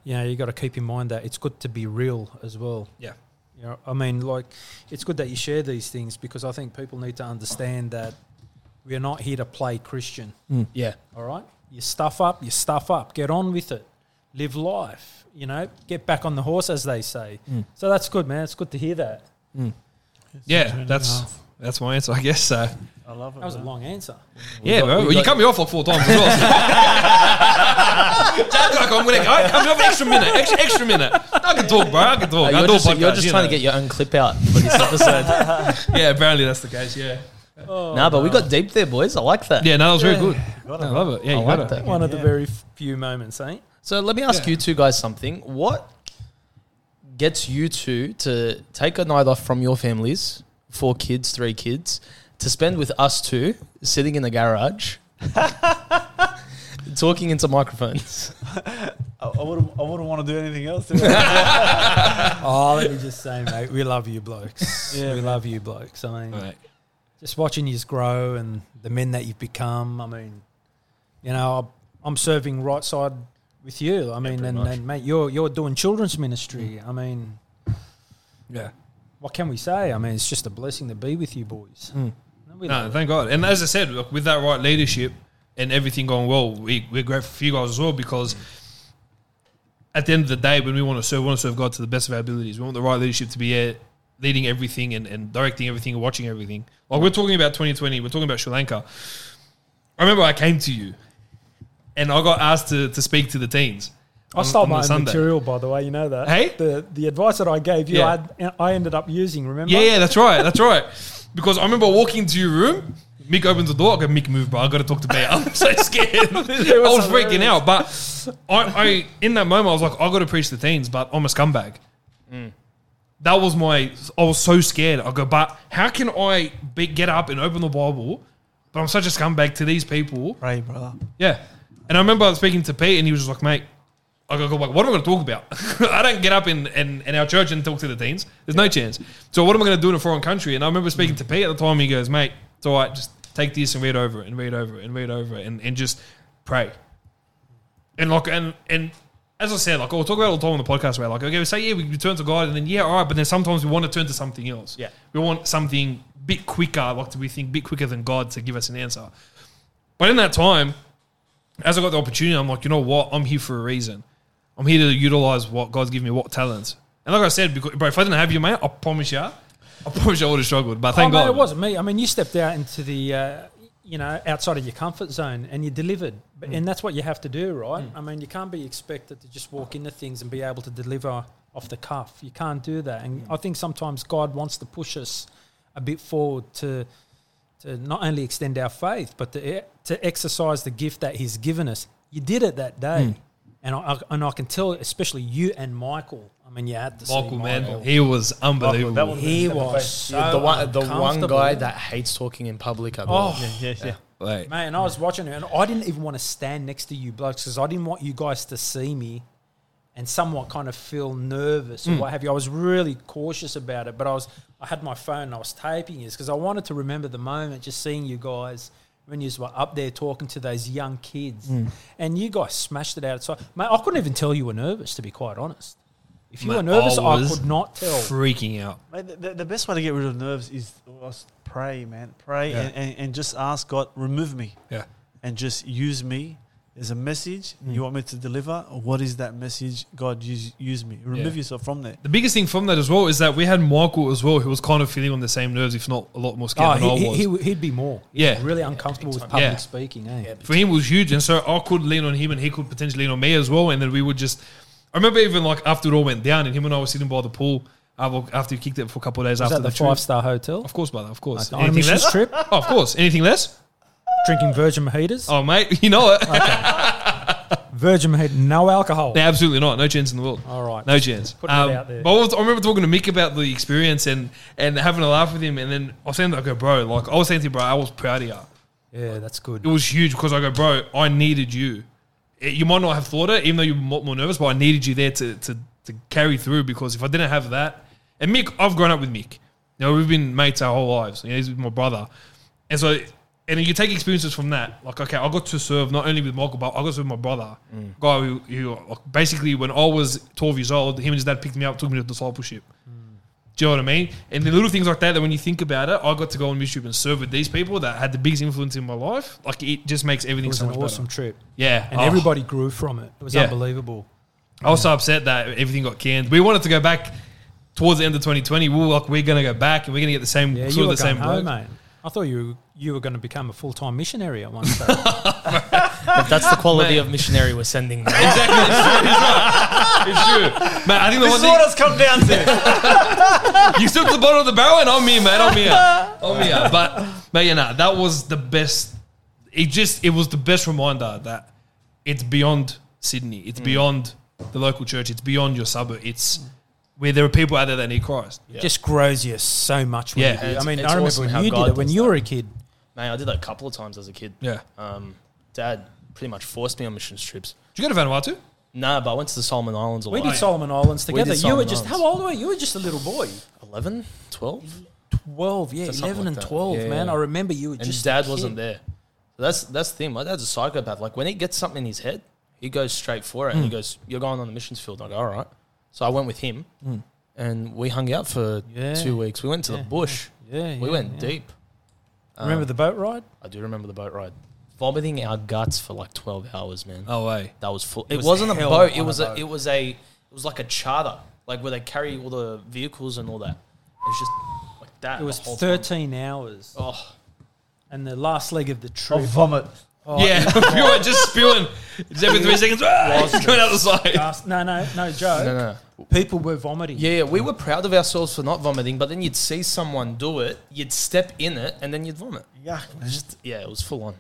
[SPEAKER 4] you know, you got to keep in mind that it's good to be real as well.
[SPEAKER 1] Yeah.
[SPEAKER 4] You know, I mean, like, it's good that you share these things because I think people need to understand that we're not here to play Christian. Mm.
[SPEAKER 2] Yeah.
[SPEAKER 4] All right, you stuff up, you stuff up. Get on with it. Live life. You know, get back on the horse, as they say. Mm. So that's good, man. It's good to hear that. Mm.
[SPEAKER 1] Yeah, that's that's my answer, I guess. So
[SPEAKER 3] I love it.
[SPEAKER 4] That was a long answer.
[SPEAKER 1] yeah,
[SPEAKER 2] got-
[SPEAKER 1] bro.
[SPEAKER 2] we
[SPEAKER 1] Well, you cut me off like four times as well. Jack's like, I'm gonna go. Come off an extra minute, extra extra minute. I can talk, bro. I can talk.
[SPEAKER 2] Uh,
[SPEAKER 1] I
[SPEAKER 2] you're,
[SPEAKER 1] do a
[SPEAKER 2] just, you're just
[SPEAKER 1] you
[SPEAKER 2] trying
[SPEAKER 1] know.
[SPEAKER 2] to get your own clip out for this episode.
[SPEAKER 1] Yeah, apparently that's the case. Yeah.
[SPEAKER 2] nah, but we got deep there, boys. I like that.
[SPEAKER 1] Yeah, no, that was very good.
[SPEAKER 3] Got
[SPEAKER 1] I love it. Yeah,
[SPEAKER 2] I
[SPEAKER 1] you
[SPEAKER 2] like
[SPEAKER 1] got it.
[SPEAKER 2] that.
[SPEAKER 4] One of the
[SPEAKER 3] Yeah.
[SPEAKER 4] very few moments, eh?
[SPEAKER 2] So let me ask
[SPEAKER 1] Yeah.
[SPEAKER 2] you two guys something. What gets you two to take a night off from your families, four kids, three kids, to spend with us two, sitting in the garage, talking into microphones?
[SPEAKER 3] I, I wouldn't. I wouldn't want to do anything else.
[SPEAKER 4] Oh, let me just say, mate, we love you blokes.
[SPEAKER 3] Yeah,
[SPEAKER 4] we
[SPEAKER 3] man.
[SPEAKER 4] love you blokes. I mean,
[SPEAKER 1] Right.
[SPEAKER 4] just watching you grow and the men that you've become. I mean, you know, I'm serving right side with you. I mean,
[SPEAKER 2] pretty
[SPEAKER 4] and, and mate, you're you're doing children's ministry. Mm. I mean,
[SPEAKER 1] Yeah.
[SPEAKER 4] What can we say? I mean, it's just a blessing to be with you boys.
[SPEAKER 1] Mm.
[SPEAKER 4] No, we
[SPEAKER 1] No, thank God. And as I said, look, with that right leadership and everything going well, we, we're grateful for you guys as well because at the end of the day, when we want to serve, we want to serve God to the best of our abilities. We want the right leadership to be there, leading everything and, and directing everything and watching everything. Like we're talking about 2020, we're talking about Sri Lanka. I remember I came to you and I got asked to, to speak to the teens.
[SPEAKER 4] I
[SPEAKER 1] on-
[SPEAKER 4] stole
[SPEAKER 1] on
[SPEAKER 4] my own
[SPEAKER 1] Sunday.
[SPEAKER 4] material, by the way. You know that.
[SPEAKER 1] Hey?
[SPEAKER 4] the the advice that I gave you,
[SPEAKER 1] Yeah.
[SPEAKER 4] I, I ended up using. Remember?
[SPEAKER 1] Yeah, yeah, that's right. That's right. Because I remember walking into your room. Mick opens the door. I go, Mick, move, bro. I got to talk to Bear. I'm so scared. I was freaking out. But I, I, in that moment, I was like, I got to preach the teens, but I'm a scumbag. Mm. That was my. I was so scared. I go, but how can I be, get up and open the Bible? But I'm such a scumbag to these people.
[SPEAKER 3] Pray, brother.
[SPEAKER 1] Yeah. And I remember speaking to Pete, and he was just like, mate, I go, like, what am I going to talk about? I don't get up in, in, in our church and talk to the teens. There's no chance. So what am I going to do in a foreign country? And I remember speaking to Pete at the time. He goes, mate, it's all right. Just take this and read over it and read over it and read over it and, and just pray. And like, and, and as I said, like, I'll talk about it all the time on the podcast where, like, okay, we say, yeah, we turn to God, and then, yeah, all right, but then sometimes we want to turn to something else.
[SPEAKER 2] Yeah.
[SPEAKER 1] We want something a bit quicker, like, to we think, a bit quicker than God to give us an answer. But in that time, as I got the opportunity, I'm like, you know what? I'm here for a reason. I'm here to utilize what God's given me, what talents. And like I said, because, bro, if I didn't have you, mate, I promise you, I promise you I would have struggled. But thank
[SPEAKER 4] oh, mate,
[SPEAKER 1] God.
[SPEAKER 4] it wasn't me. I mean, you stepped out into the, uh, you know, outside of your comfort zone and you delivered. But, And mm. that's what you have to do, right? Mm. I mean, you can't be expected to just walk into things and be able to deliver off the cuff. You can't do that. And mm. I think sometimes God wants to push us a bit forward to to not only extend our faith, but to, to exercise the gift that He's given us. You did it that day. And I, I- and I can tell, especially you and Michael. I mean, you had to see
[SPEAKER 1] Michael, man,
[SPEAKER 4] Michael.
[SPEAKER 1] he was unbelievable.
[SPEAKER 3] that was-
[SPEAKER 4] He was so
[SPEAKER 2] Yeah, the one, the one guy that hates talking in public. I
[SPEAKER 4] Oh,
[SPEAKER 2] believe.
[SPEAKER 3] Yeah, yeah, yeah.
[SPEAKER 1] Like,
[SPEAKER 4] Man, I was watching it, and I didn't even want to stand next to you blokes because I didn't want you guys to see me and somewhat kind of feel nervous or hmm. what have you. I was really cautious about it, but I was I had my phone and I was taping it because I wanted to remember the moment, just seeing you guys when you were up there talking to those young kids, hmm. and you guys smashed it out. So, mate, I couldn't even tell you were nervous, to be quite honest. If you
[SPEAKER 1] Mate,
[SPEAKER 4] were nervous,
[SPEAKER 1] I
[SPEAKER 4] I, could not tell.
[SPEAKER 1] freaking out.
[SPEAKER 3] Mate, the, the, the best way to get rid of nerves is pray, man. Pray
[SPEAKER 1] Yeah.
[SPEAKER 3] and, and, and just ask God, remove me
[SPEAKER 1] Yeah.
[SPEAKER 3] and just use me as a message
[SPEAKER 1] Mm.
[SPEAKER 3] you want me to deliver. What is that message? God, use, use me. Remove
[SPEAKER 1] Yeah.
[SPEAKER 3] yourself from there.
[SPEAKER 1] The biggest thing from that as well is that we had Michael as well, who was kind of feeling on the same nerves, if not a lot more scared
[SPEAKER 4] Oh,
[SPEAKER 1] than I was.
[SPEAKER 4] he, he, would be more.
[SPEAKER 1] Yeah.
[SPEAKER 4] was really uncomfortable with
[SPEAKER 2] big
[SPEAKER 4] public
[SPEAKER 1] Yeah.
[SPEAKER 4] speaking. Eh?
[SPEAKER 2] Yeah,
[SPEAKER 1] for him it was huge, and so I could lean on him, and he could potentially lean on me as well, and then we would just. I remember even like after it all went down, and him and I were sitting by the pool uh, after he kicked it for a couple of days
[SPEAKER 4] Was
[SPEAKER 1] after
[SPEAKER 4] that the
[SPEAKER 1] trip.
[SPEAKER 4] five star hotel?
[SPEAKER 1] Of course, brother. Of course.
[SPEAKER 4] on a
[SPEAKER 1] Anything less?
[SPEAKER 4] trip,
[SPEAKER 1] Oh, of course. Anything less?
[SPEAKER 4] Drinking Virgin mojitos.
[SPEAKER 1] Oh, mate, you know it.
[SPEAKER 4] Virgin mojito, no alcohol.
[SPEAKER 1] No, absolutely not. No chance in the world.
[SPEAKER 4] All right.
[SPEAKER 1] No chance.
[SPEAKER 4] putting it
[SPEAKER 1] Um,
[SPEAKER 4] out there.
[SPEAKER 1] But I, was, I remember talking to Mick about the experience and, and having a laugh with him, and then I was saying, I go, bro, like I was saying to you, bro, I was proud of you.
[SPEAKER 4] Yeah, that's good.
[SPEAKER 1] It was huge because I go, bro, I needed you. It- you might not have thought it, even though you're more, more nervous, but I needed you there to, to, to carry through because if I didn't have that, and Mick, I've grown up with Mick. You know, we've been mates our whole lives. You know, he's my brother. And so, and you take experiences from that. Like, okay, I got to serve not only with Michael, but I got to serve with my brother. Mm. Guy who, who like, basically, when I was 12 years old, him and his dad picked me up, took me to discipleship. Mm. Do you know what I mean? And the little things like that, that when you think about it, I got to go on YouTube and serve with these people that had the biggest influence in my life. Like, it just makes everything.
[SPEAKER 4] It
[SPEAKER 1] everything
[SPEAKER 4] was
[SPEAKER 1] so
[SPEAKER 4] an
[SPEAKER 1] much
[SPEAKER 4] awesome
[SPEAKER 1] better.
[SPEAKER 4] trip,
[SPEAKER 1] Yeah.
[SPEAKER 4] and
[SPEAKER 1] Oh.
[SPEAKER 4] everybody grew from it. It was
[SPEAKER 1] Yeah.
[SPEAKER 4] unbelievable.
[SPEAKER 1] I was so upset that everything got canned. We wanted to go back towards the end of 2020. We were like, we're going to go back and we're going to get the same,
[SPEAKER 4] Yeah,
[SPEAKER 1] sort
[SPEAKER 4] you
[SPEAKER 1] of the
[SPEAKER 4] going
[SPEAKER 1] same
[SPEAKER 4] home,
[SPEAKER 1] bloke.
[SPEAKER 4] mate. I thought you were, you were going to become a full time missionary at one stage.
[SPEAKER 2] If that's the quality
[SPEAKER 1] Mate.
[SPEAKER 2] of missionary we're sending. now.
[SPEAKER 1] Exactly. It's true. It's true. It's true. Man, I think the
[SPEAKER 3] This
[SPEAKER 1] one
[SPEAKER 3] is what
[SPEAKER 1] thing,
[SPEAKER 3] it's come down to.
[SPEAKER 1] you stood at the bottom of the barrel and I'm here, man. I'm here. I'm here. But, but you know, that was the best. It just, it was the best reminder that it's beyond Sydney.
[SPEAKER 4] Mm.
[SPEAKER 1] It's beyond the local church. It's beyond your suburb. It's where there are people out there that need Christ.
[SPEAKER 4] It just grows you so much. When
[SPEAKER 1] Yeah.
[SPEAKER 4] you do. I mean, I remember
[SPEAKER 2] awesome
[SPEAKER 4] when you did it when you were a kid.
[SPEAKER 2] Man, I did that a couple of times as a kid.
[SPEAKER 1] Yeah.
[SPEAKER 2] Um, Dad pretty much forced me on missions trips.
[SPEAKER 1] Did you go to Vanuatu?
[SPEAKER 2] Nah, but I went to the Solomon Islands a
[SPEAKER 4] We did Solomon Islands
[SPEAKER 2] We
[SPEAKER 4] together.
[SPEAKER 2] did
[SPEAKER 4] you were
[SPEAKER 2] Solomon
[SPEAKER 4] just
[SPEAKER 2] Islands.
[SPEAKER 4] how old were you? You were just a little boy.
[SPEAKER 2] 11, 12?
[SPEAKER 4] 12, yeah,
[SPEAKER 2] Something
[SPEAKER 4] 11
[SPEAKER 2] like
[SPEAKER 4] and
[SPEAKER 2] that.
[SPEAKER 4] 12,
[SPEAKER 2] Yeah,
[SPEAKER 4] man.
[SPEAKER 2] yeah.
[SPEAKER 4] I remember you were
[SPEAKER 2] And
[SPEAKER 4] just.
[SPEAKER 2] dad
[SPEAKER 4] a
[SPEAKER 2] wasn't there. So that's that's the thing. My dad's a psychopath. Like when he gets something in his head, he goes straight for it
[SPEAKER 4] Hmm.
[SPEAKER 2] and he goes, "You're going on the missions field." I go, "All right." So I went with him, and we hung out for
[SPEAKER 4] Yeah.
[SPEAKER 2] two weeks. We went to
[SPEAKER 4] Yeah,
[SPEAKER 2] the bush.
[SPEAKER 4] Yeah,
[SPEAKER 2] We
[SPEAKER 4] yeah,
[SPEAKER 2] went
[SPEAKER 4] yeah.
[SPEAKER 2] deep.
[SPEAKER 4] Remember
[SPEAKER 2] Um,
[SPEAKER 4] the boat ride?
[SPEAKER 2] I do remember the boat ride. Vomiting our guts for like twelve hours, man.
[SPEAKER 1] Oh way.
[SPEAKER 2] That was full.
[SPEAKER 4] It
[SPEAKER 2] It,
[SPEAKER 4] was
[SPEAKER 2] was not a
[SPEAKER 4] hell
[SPEAKER 2] boat.
[SPEAKER 4] on
[SPEAKER 2] It
[SPEAKER 4] a
[SPEAKER 2] was a,
[SPEAKER 4] boat.
[SPEAKER 2] It was a. It was like a charter, like where they carry all the vehicles and all that. It was just like that.
[SPEAKER 4] It was
[SPEAKER 2] the whole time.
[SPEAKER 4] 13 hours.
[SPEAKER 2] Oh,
[SPEAKER 4] And the last leg of the
[SPEAKER 3] I'll
[SPEAKER 4] trip.
[SPEAKER 3] vomit.
[SPEAKER 4] oh,
[SPEAKER 1] yeah, you were just spewing. It's every three seconds. Ah, coming out the side.
[SPEAKER 4] gas- No, no, no, Joe.
[SPEAKER 2] no, no.
[SPEAKER 4] People were vomiting.
[SPEAKER 2] Yeah, yeah, we were proud of ourselves for not vomiting, but then you'd see someone do it, you'd step in it, and then you'd vomit.
[SPEAKER 3] Yeah.
[SPEAKER 2] Just yeah, it was full on.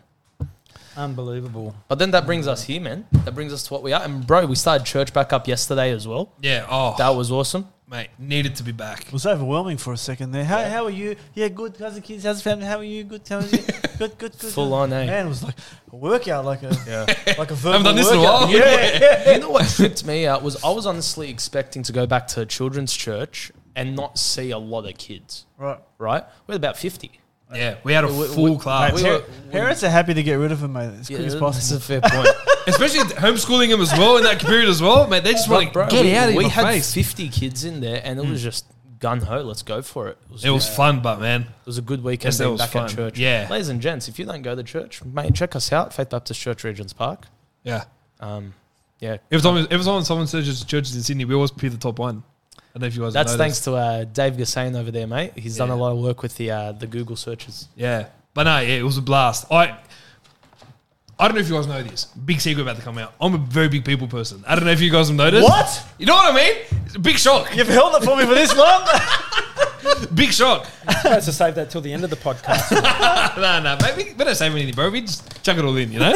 [SPEAKER 4] Unbelievable.
[SPEAKER 2] But then that brings us here, man. That brings us to what we are. And bro, we started church back up yesterday as well.
[SPEAKER 1] Yeah. Oh,
[SPEAKER 2] That was awesome.
[SPEAKER 1] mate, needed to be back.
[SPEAKER 3] It was overwhelming for a second there. How, how are you? Yeah, good. How's the kids? How's the family? How are you? Good. How are you? Good, good, good.
[SPEAKER 2] Full
[SPEAKER 3] good.
[SPEAKER 2] on, eh?
[SPEAKER 3] Man, it was like a workout, like a
[SPEAKER 2] Yeah.
[SPEAKER 3] like a verbal
[SPEAKER 1] done this in a
[SPEAKER 3] workout.
[SPEAKER 1] while.
[SPEAKER 3] Yeah,
[SPEAKER 2] you know what tripped me out was I was honestly expecting to go back to children's church and not see a lot of kids.
[SPEAKER 3] right.
[SPEAKER 2] Right? We had about fifty.
[SPEAKER 1] Yeah, we had a
[SPEAKER 2] We-
[SPEAKER 1] full
[SPEAKER 2] we-
[SPEAKER 1] class,
[SPEAKER 2] we
[SPEAKER 3] Par-
[SPEAKER 2] were-
[SPEAKER 3] parents are happy to get rid of them, mate, as
[SPEAKER 2] Yeah,
[SPEAKER 3] quick as
[SPEAKER 2] that's
[SPEAKER 3] possible.
[SPEAKER 2] a fair point.
[SPEAKER 1] especially homeschooling them as well in that period as well. Mate, they just want to
[SPEAKER 2] Bro,
[SPEAKER 1] get
[SPEAKER 2] we,
[SPEAKER 1] out of
[SPEAKER 2] we
[SPEAKER 1] your
[SPEAKER 2] had
[SPEAKER 1] face.
[SPEAKER 2] 50 kids in there and it was just gun ho, let's go for it. It was,
[SPEAKER 1] It was fun, but man,
[SPEAKER 2] it was a good weekend being back
[SPEAKER 1] fun.
[SPEAKER 2] at church.
[SPEAKER 1] Yeah.
[SPEAKER 2] Ladies and gents, if you don't go to church, mate, check us out, Faith Baptist Church Regents Park.
[SPEAKER 1] yeah.
[SPEAKER 2] Um, yeah.
[SPEAKER 1] Every time, every time someone searches churches in Sydney, we always pick the top one. I don't know if you guys.
[SPEAKER 2] That's thanks to uh, Dave Gassain over there, mate. He's done a lot of work with the uh, the Google searches.
[SPEAKER 1] Yeah, but no, yeah, it was a blast. I. I don't know if you guys know this. Big secret about to come out. I'm a very big people person. I don't know if you guys have noticed.
[SPEAKER 3] What?
[SPEAKER 1] You know what I mean? It's a big shock.
[SPEAKER 3] You've held it for me for this long?
[SPEAKER 1] Big shock.
[SPEAKER 4] supposed to save that till the end of the podcast.
[SPEAKER 1] no, no, maybe we don't save anything, bro. We just chuck it all in, you know.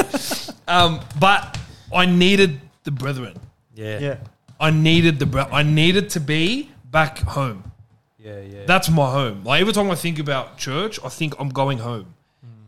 [SPEAKER 1] um, but I needed the brethren.
[SPEAKER 4] yeah.
[SPEAKER 3] yeah.
[SPEAKER 1] I needed the bre- I needed to be back home.
[SPEAKER 4] Yeah, yeah.
[SPEAKER 1] That's my home. Like every time I think about church, I think I'm going home.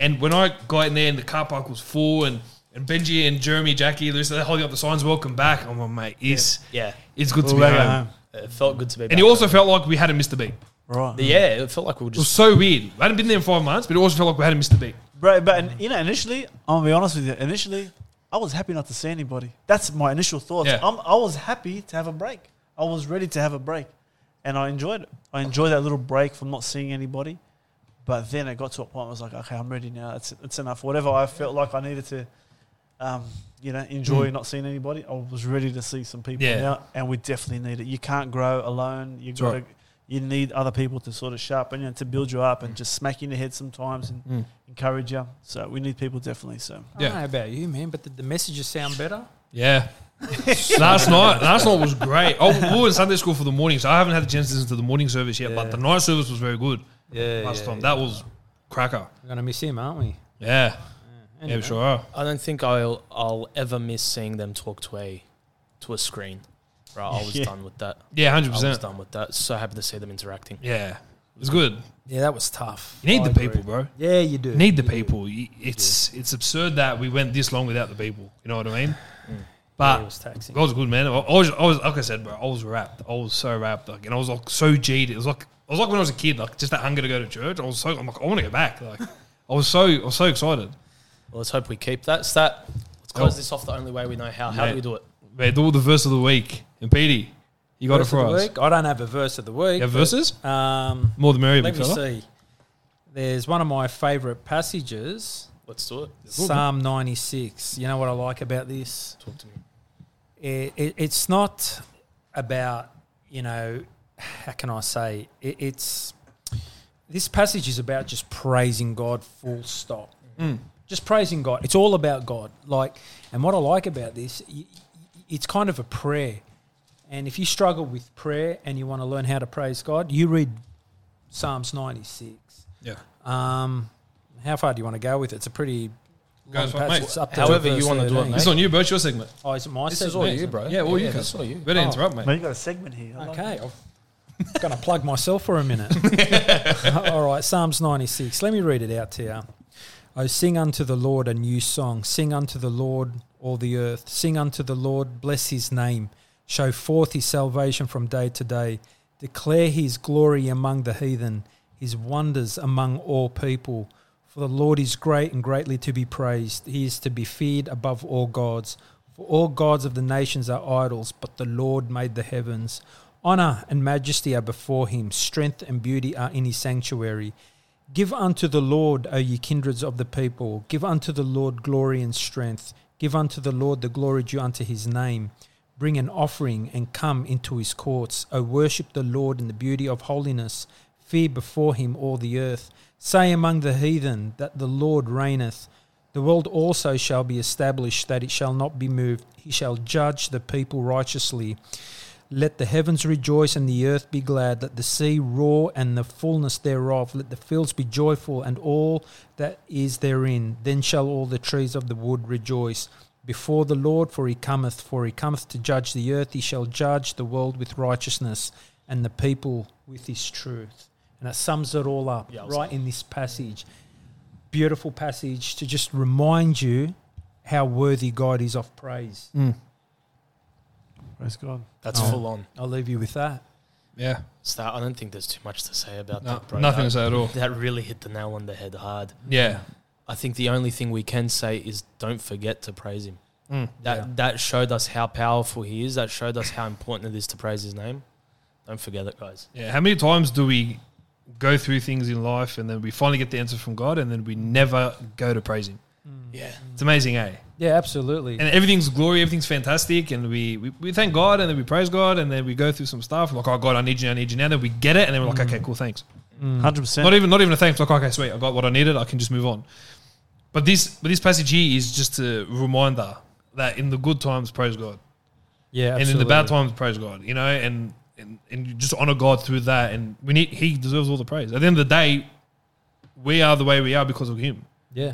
[SPEAKER 1] And when I got in there and the car park was full and, and Benji and Jeremy, Jackie, they're they're holding up the signs, welcome back. I'm like, mate, it's,
[SPEAKER 2] Yeah.
[SPEAKER 1] it's good to
[SPEAKER 3] We're
[SPEAKER 1] be
[SPEAKER 3] back
[SPEAKER 1] home.
[SPEAKER 3] home.
[SPEAKER 2] It felt good to be back.
[SPEAKER 1] And it also felt like we hadn't missed a beat.
[SPEAKER 3] Right. Mm.
[SPEAKER 2] yeah, it felt like we were just.
[SPEAKER 1] It was
[SPEAKER 2] just.
[SPEAKER 1] so weird. I hadn't been there in five months, but it also felt like we hadn't missed a beat.
[SPEAKER 3] Bro, but in- you know, initially, I'm gonna be honest with you. Initially, I was happy not to see anybody. That's my initial thoughts.
[SPEAKER 1] Yeah.
[SPEAKER 3] I'm, I was happy to have a break. I was ready to have a break, and I enjoyed it. I enjoyed that little break from not seeing anybody. But then it got to a point where I was like, okay, I'm ready now. It's it's enough. Whatever I felt like I needed to, um, you know, enjoy not seeing anybody. I was ready to see some people
[SPEAKER 1] Yeah.
[SPEAKER 3] now, and we definitely need it. You can't grow alone. You got to.
[SPEAKER 1] right.
[SPEAKER 3] You need other people to sort of sharpen you and to build you up and just smack you in the head sometimes and
[SPEAKER 2] Mm.
[SPEAKER 3] encourage you. So we need people definitely. So
[SPEAKER 4] I don't know about you, man, but did the messages sound better?
[SPEAKER 1] Yeah. last night, last night was great. Oh, we were in Sunday school for the morning, so I haven't had a chance to listen to the morning service yet.
[SPEAKER 4] Yeah.
[SPEAKER 1] But the night service was very good
[SPEAKER 4] Yeah.
[SPEAKER 1] last time. That was cracker.
[SPEAKER 4] We're going to miss him, aren't we?
[SPEAKER 1] Yeah, yeah,
[SPEAKER 4] Anyway.
[SPEAKER 1] we sure are.
[SPEAKER 2] I don't think I'll I'll ever miss seeing them talk to a to a screen. Right, I was
[SPEAKER 3] Yeah.
[SPEAKER 2] done with that.
[SPEAKER 1] Yeah, hundred
[SPEAKER 2] I was
[SPEAKER 1] percent.
[SPEAKER 2] done with that. So happy to see them interacting.
[SPEAKER 1] Yeah, it was good.
[SPEAKER 4] Yeah, that was tough.
[SPEAKER 1] You need
[SPEAKER 4] I
[SPEAKER 1] the
[SPEAKER 4] agree.
[SPEAKER 1] people, bro.
[SPEAKER 4] Yeah, you do.
[SPEAKER 1] You need the
[SPEAKER 4] You do.
[SPEAKER 1] people. You- It's it's absurd that we went this long without the people. You know what I mean? Mm.
[SPEAKER 4] Yeah,
[SPEAKER 1] But
[SPEAKER 4] it was taxing.
[SPEAKER 1] I was good, man. I I was, I was, like I said, bro. I was wrapped. I was so wrapped, like, and I was like so G'd. It was like, I was like when I was a kid, like just that hunger to go to church. I was so, I'm like, I want to go back. Like, I was so, I was so excited.
[SPEAKER 2] Well, let's hope we keep that stat. Let's close
[SPEAKER 1] Oh.
[SPEAKER 2] this off the only way we know how. How
[SPEAKER 1] Yeah.
[SPEAKER 2] do we do it?
[SPEAKER 1] Man, do the verse of the week. And Petey, you got
[SPEAKER 4] Verse
[SPEAKER 1] it for
[SPEAKER 4] of the
[SPEAKER 1] us.
[SPEAKER 4] week? I don't have a verse of the week.
[SPEAKER 1] You have verses?
[SPEAKER 4] Um,
[SPEAKER 1] More the merrier,
[SPEAKER 4] let
[SPEAKER 1] big
[SPEAKER 4] me
[SPEAKER 1] fella.
[SPEAKER 4] see. There's one of my favourite passages,
[SPEAKER 2] Let's do it.
[SPEAKER 4] Psalm 96. You know what I like about this?
[SPEAKER 2] Talk to me.
[SPEAKER 4] it, it, it's not about you know how can I say it, it's this passage is about just praising God full stop
[SPEAKER 1] Mm.
[SPEAKER 4] just praising God it's all about God like and what I like about this y- y- it's kind of a prayer and if you struggle with prayer and you want to learn how to praise God you read Psalms 96
[SPEAKER 1] Yeah.
[SPEAKER 4] um how far do you want to go with it it's a pretty
[SPEAKER 1] Go
[SPEAKER 4] long
[SPEAKER 1] as far, mate.
[SPEAKER 4] It's up to
[SPEAKER 2] However
[SPEAKER 4] verse
[SPEAKER 2] you wanna do it,
[SPEAKER 4] 13.
[SPEAKER 2] mate.
[SPEAKER 1] This is on you, bro. It's your segment.
[SPEAKER 4] oh is it my
[SPEAKER 2] This is
[SPEAKER 4] segment?
[SPEAKER 2] all you, bro.
[SPEAKER 1] Yeah, all you
[SPEAKER 2] This
[SPEAKER 1] can.
[SPEAKER 2] is all you.
[SPEAKER 1] Better
[SPEAKER 4] Oh.
[SPEAKER 1] interrupt, mate.
[SPEAKER 3] man, you got a segment here. I like
[SPEAKER 4] Okay, I'm going to plug myself for a minute. All right, Psalms 96. Let me read it out to you. Oh, sing unto the Lord a new song. Sing unto the Lord all the earth. Sing unto the Lord, bless his name. Show forth his salvation from day to day. Declare his glory among the heathen, his wonders among all people. For the Lord is great and greatly to be praised. He is to be feared above all gods. For all gods of the nations are idols, but the Lord made the heavens. Honor and majesty are before him, strength and beauty are in his sanctuary. Give unto the Lord, O ye kindreds of the people, give unto the Lord glory and strength. Give unto the Lord the glory due unto his name. Bring an offering and come into his courts. O worship the Lord in the beauty of holiness. Fear before him all the earth. Say among the heathen that the Lord reigneth. The world also shall be established, that it shall not be moved. He shall judge the people righteously. Let the heavens rejoice and the earth be glad. Let the sea roar and the fullness thereof. Let the fields be joyful and all that is therein. Then shall all the trees of the wood rejoice before the Lord, for he cometh. For he cometh to judge the earth. He shall judge the world with righteousness and the people with his truth. And that sums it all up
[SPEAKER 2] Yeah,
[SPEAKER 4] right in this passage. Beautiful passage to just remind you how worthy God is of praise. Mm.
[SPEAKER 3] Praise God.
[SPEAKER 2] That's
[SPEAKER 4] Oh.
[SPEAKER 2] full on.
[SPEAKER 4] I'll leave you with that.
[SPEAKER 1] Yeah.
[SPEAKER 2] Stat, I don't think there's too much to say about
[SPEAKER 1] No,
[SPEAKER 2] that, bro.
[SPEAKER 1] nothing
[SPEAKER 2] that,
[SPEAKER 1] to say at all.
[SPEAKER 2] That really hit the nail on the head hard.
[SPEAKER 1] Yeah.
[SPEAKER 2] I think the only thing we can say is don't forget to praise him.
[SPEAKER 1] Mm.
[SPEAKER 2] That
[SPEAKER 4] Yeah.
[SPEAKER 2] that showed us how powerful he is. That showed us how important it is to praise his name. Don't forget it, guys.
[SPEAKER 1] Yeah. How many times do we go through things in life and then we finally get the answer from God and then we never go to praise Him?
[SPEAKER 2] Yeah.
[SPEAKER 1] It's amazing, eh?
[SPEAKER 4] Yeah, absolutely.
[SPEAKER 1] And everything's glory, everything's fantastic, and we, we, we thank God and then we praise God and then we go through some stuff like, oh God, I need you, I need you now. Then we get it and then we're like, okay, cool, thanks.
[SPEAKER 4] Mm.
[SPEAKER 3] Hundred percent.
[SPEAKER 1] Not even not even a thanks. Like, okay, sweet, I got what I needed. I can just move on. But this but this passage here is just a reminder that in the good times, praise God,
[SPEAKER 4] Yeah,
[SPEAKER 1] and in the bad times, praise God. You know, and and, and you just honor God through that. And we need He deserves all the praise. At the end of the day, we are the way we are because of Him.
[SPEAKER 4] Yeah.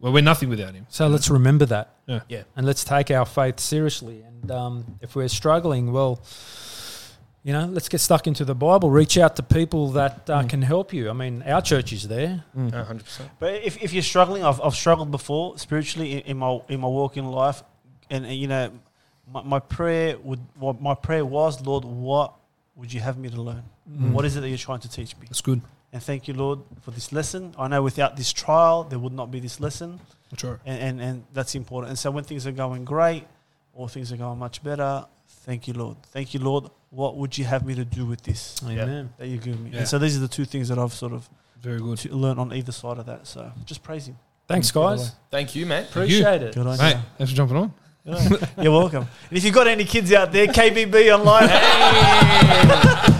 [SPEAKER 1] Well, we're nothing without Him.
[SPEAKER 4] So let's remember that.
[SPEAKER 1] Yeah.
[SPEAKER 2] Yeah.
[SPEAKER 4] And let's take our faith seriously. And um, if we're struggling, well, you know, let's get stuck into the Bible. Reach out to people that uh,
[SPEAKER 1] Mm.
[SPEAKER 4] can help you. I mean, our church is there.
[SPEAKER 2] No, hundred percent.
[SPEAKER 3] But if, if you're struggling, I've, I've struggled before spiritually in, in my in my walk in life, and, and, you know, my, my prayer would what my prayer was, Lord, what would you have me to learn?
[SPEAKER 1] Mm.
[SPEAKER 3] What is it that you're trying to teach me?
[SPEAKER 1] That's good.
[SPEAKER 3] And thank you, Lord, for this lesson. I know without this trial, there would not be this lesson,
[SPEAKER 1] That's right.
[SPEAKER 3] and, and, and that's important. And so when things are going great or things are going much better, thank you, Lord. Thank you, Lord. What would you have me to do with this
[SPEAKER 4] Amen.
[SPEAKER 3] that you give me?
[SPEAKER 1] Yeah.
[SPEAKER 3] And so these are the two things that I've sort of
[SPEAKER 1] Very good.
[SPEAKER 3] to learn on either side of that. So just praise Him.
[SPEAKER 4] Thanks,
[SPEAKER 3] Get
[SPEAKER 4] guys.
[SPEAKER 2] Thank you, mate.
[SPEAKER 4] Appreciate it.
[SPEAKER 3] Good on
[SPEAKER 1] Mate,
[SPEAKER 3] you.
[SPEAKER 1] thanks for jumping on.
[SPEAKER 3] Yeah. You're welcome. And if you've got any kids out there, KBB online,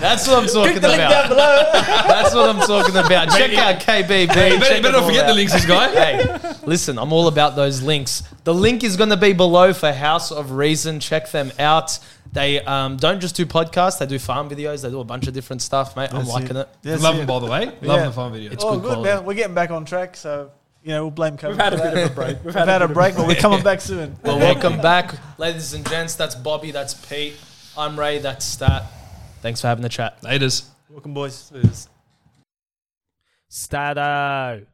[SPEAKER 2] That's what I'm talking
[SPEAKER 3] click the link down
[SPEAKER 2] about.
[SPEAKER 3] below.
[SPEAKER 2] That's what I'm talking about. Check out KBB.
[SPEAKER 1] Hey, you better, you better not
[SPEAKER 2] all
[SPEAKER 1] forget the links, this guy.
[SPEAKER 2] hey, listen, I'm all about those links. The link is going to be below for House of Reason. Check them out. They um, don't just do podcasts; they do farm videos. They do a bunch of different stuff, mate. I'm liking it.
[SPEAKER 3] That's
[SPEAKER 1] Love
[SPEAKER 3] it.
[SPEAKER 1] them, by the way. Love
[SPEAKER 3] Yeah.
[SPEAKER 1] the farm videos.
[SPEAKER 2] It's
[SPEAKER 3] oh,
[SPEAKER 2] good
[SPEAKER 3] good, man. We're getting back on track. So, you know, we'll blame COVID.
[SPEAKER 4] We've had a bit of a break. We've
[SPEAKER 3] We've had a break, but we're coming back soon.
[SPEAKER 2] Well, welcome back, ladies and gents. That's Bobby. That's Pete. I'm Ray. That's Stat. Thanks for having the chat.
[SPEAKER 1] Laters.
[SPEAKER 3] Welcome, boys.
[SPEAKER 2] Stato.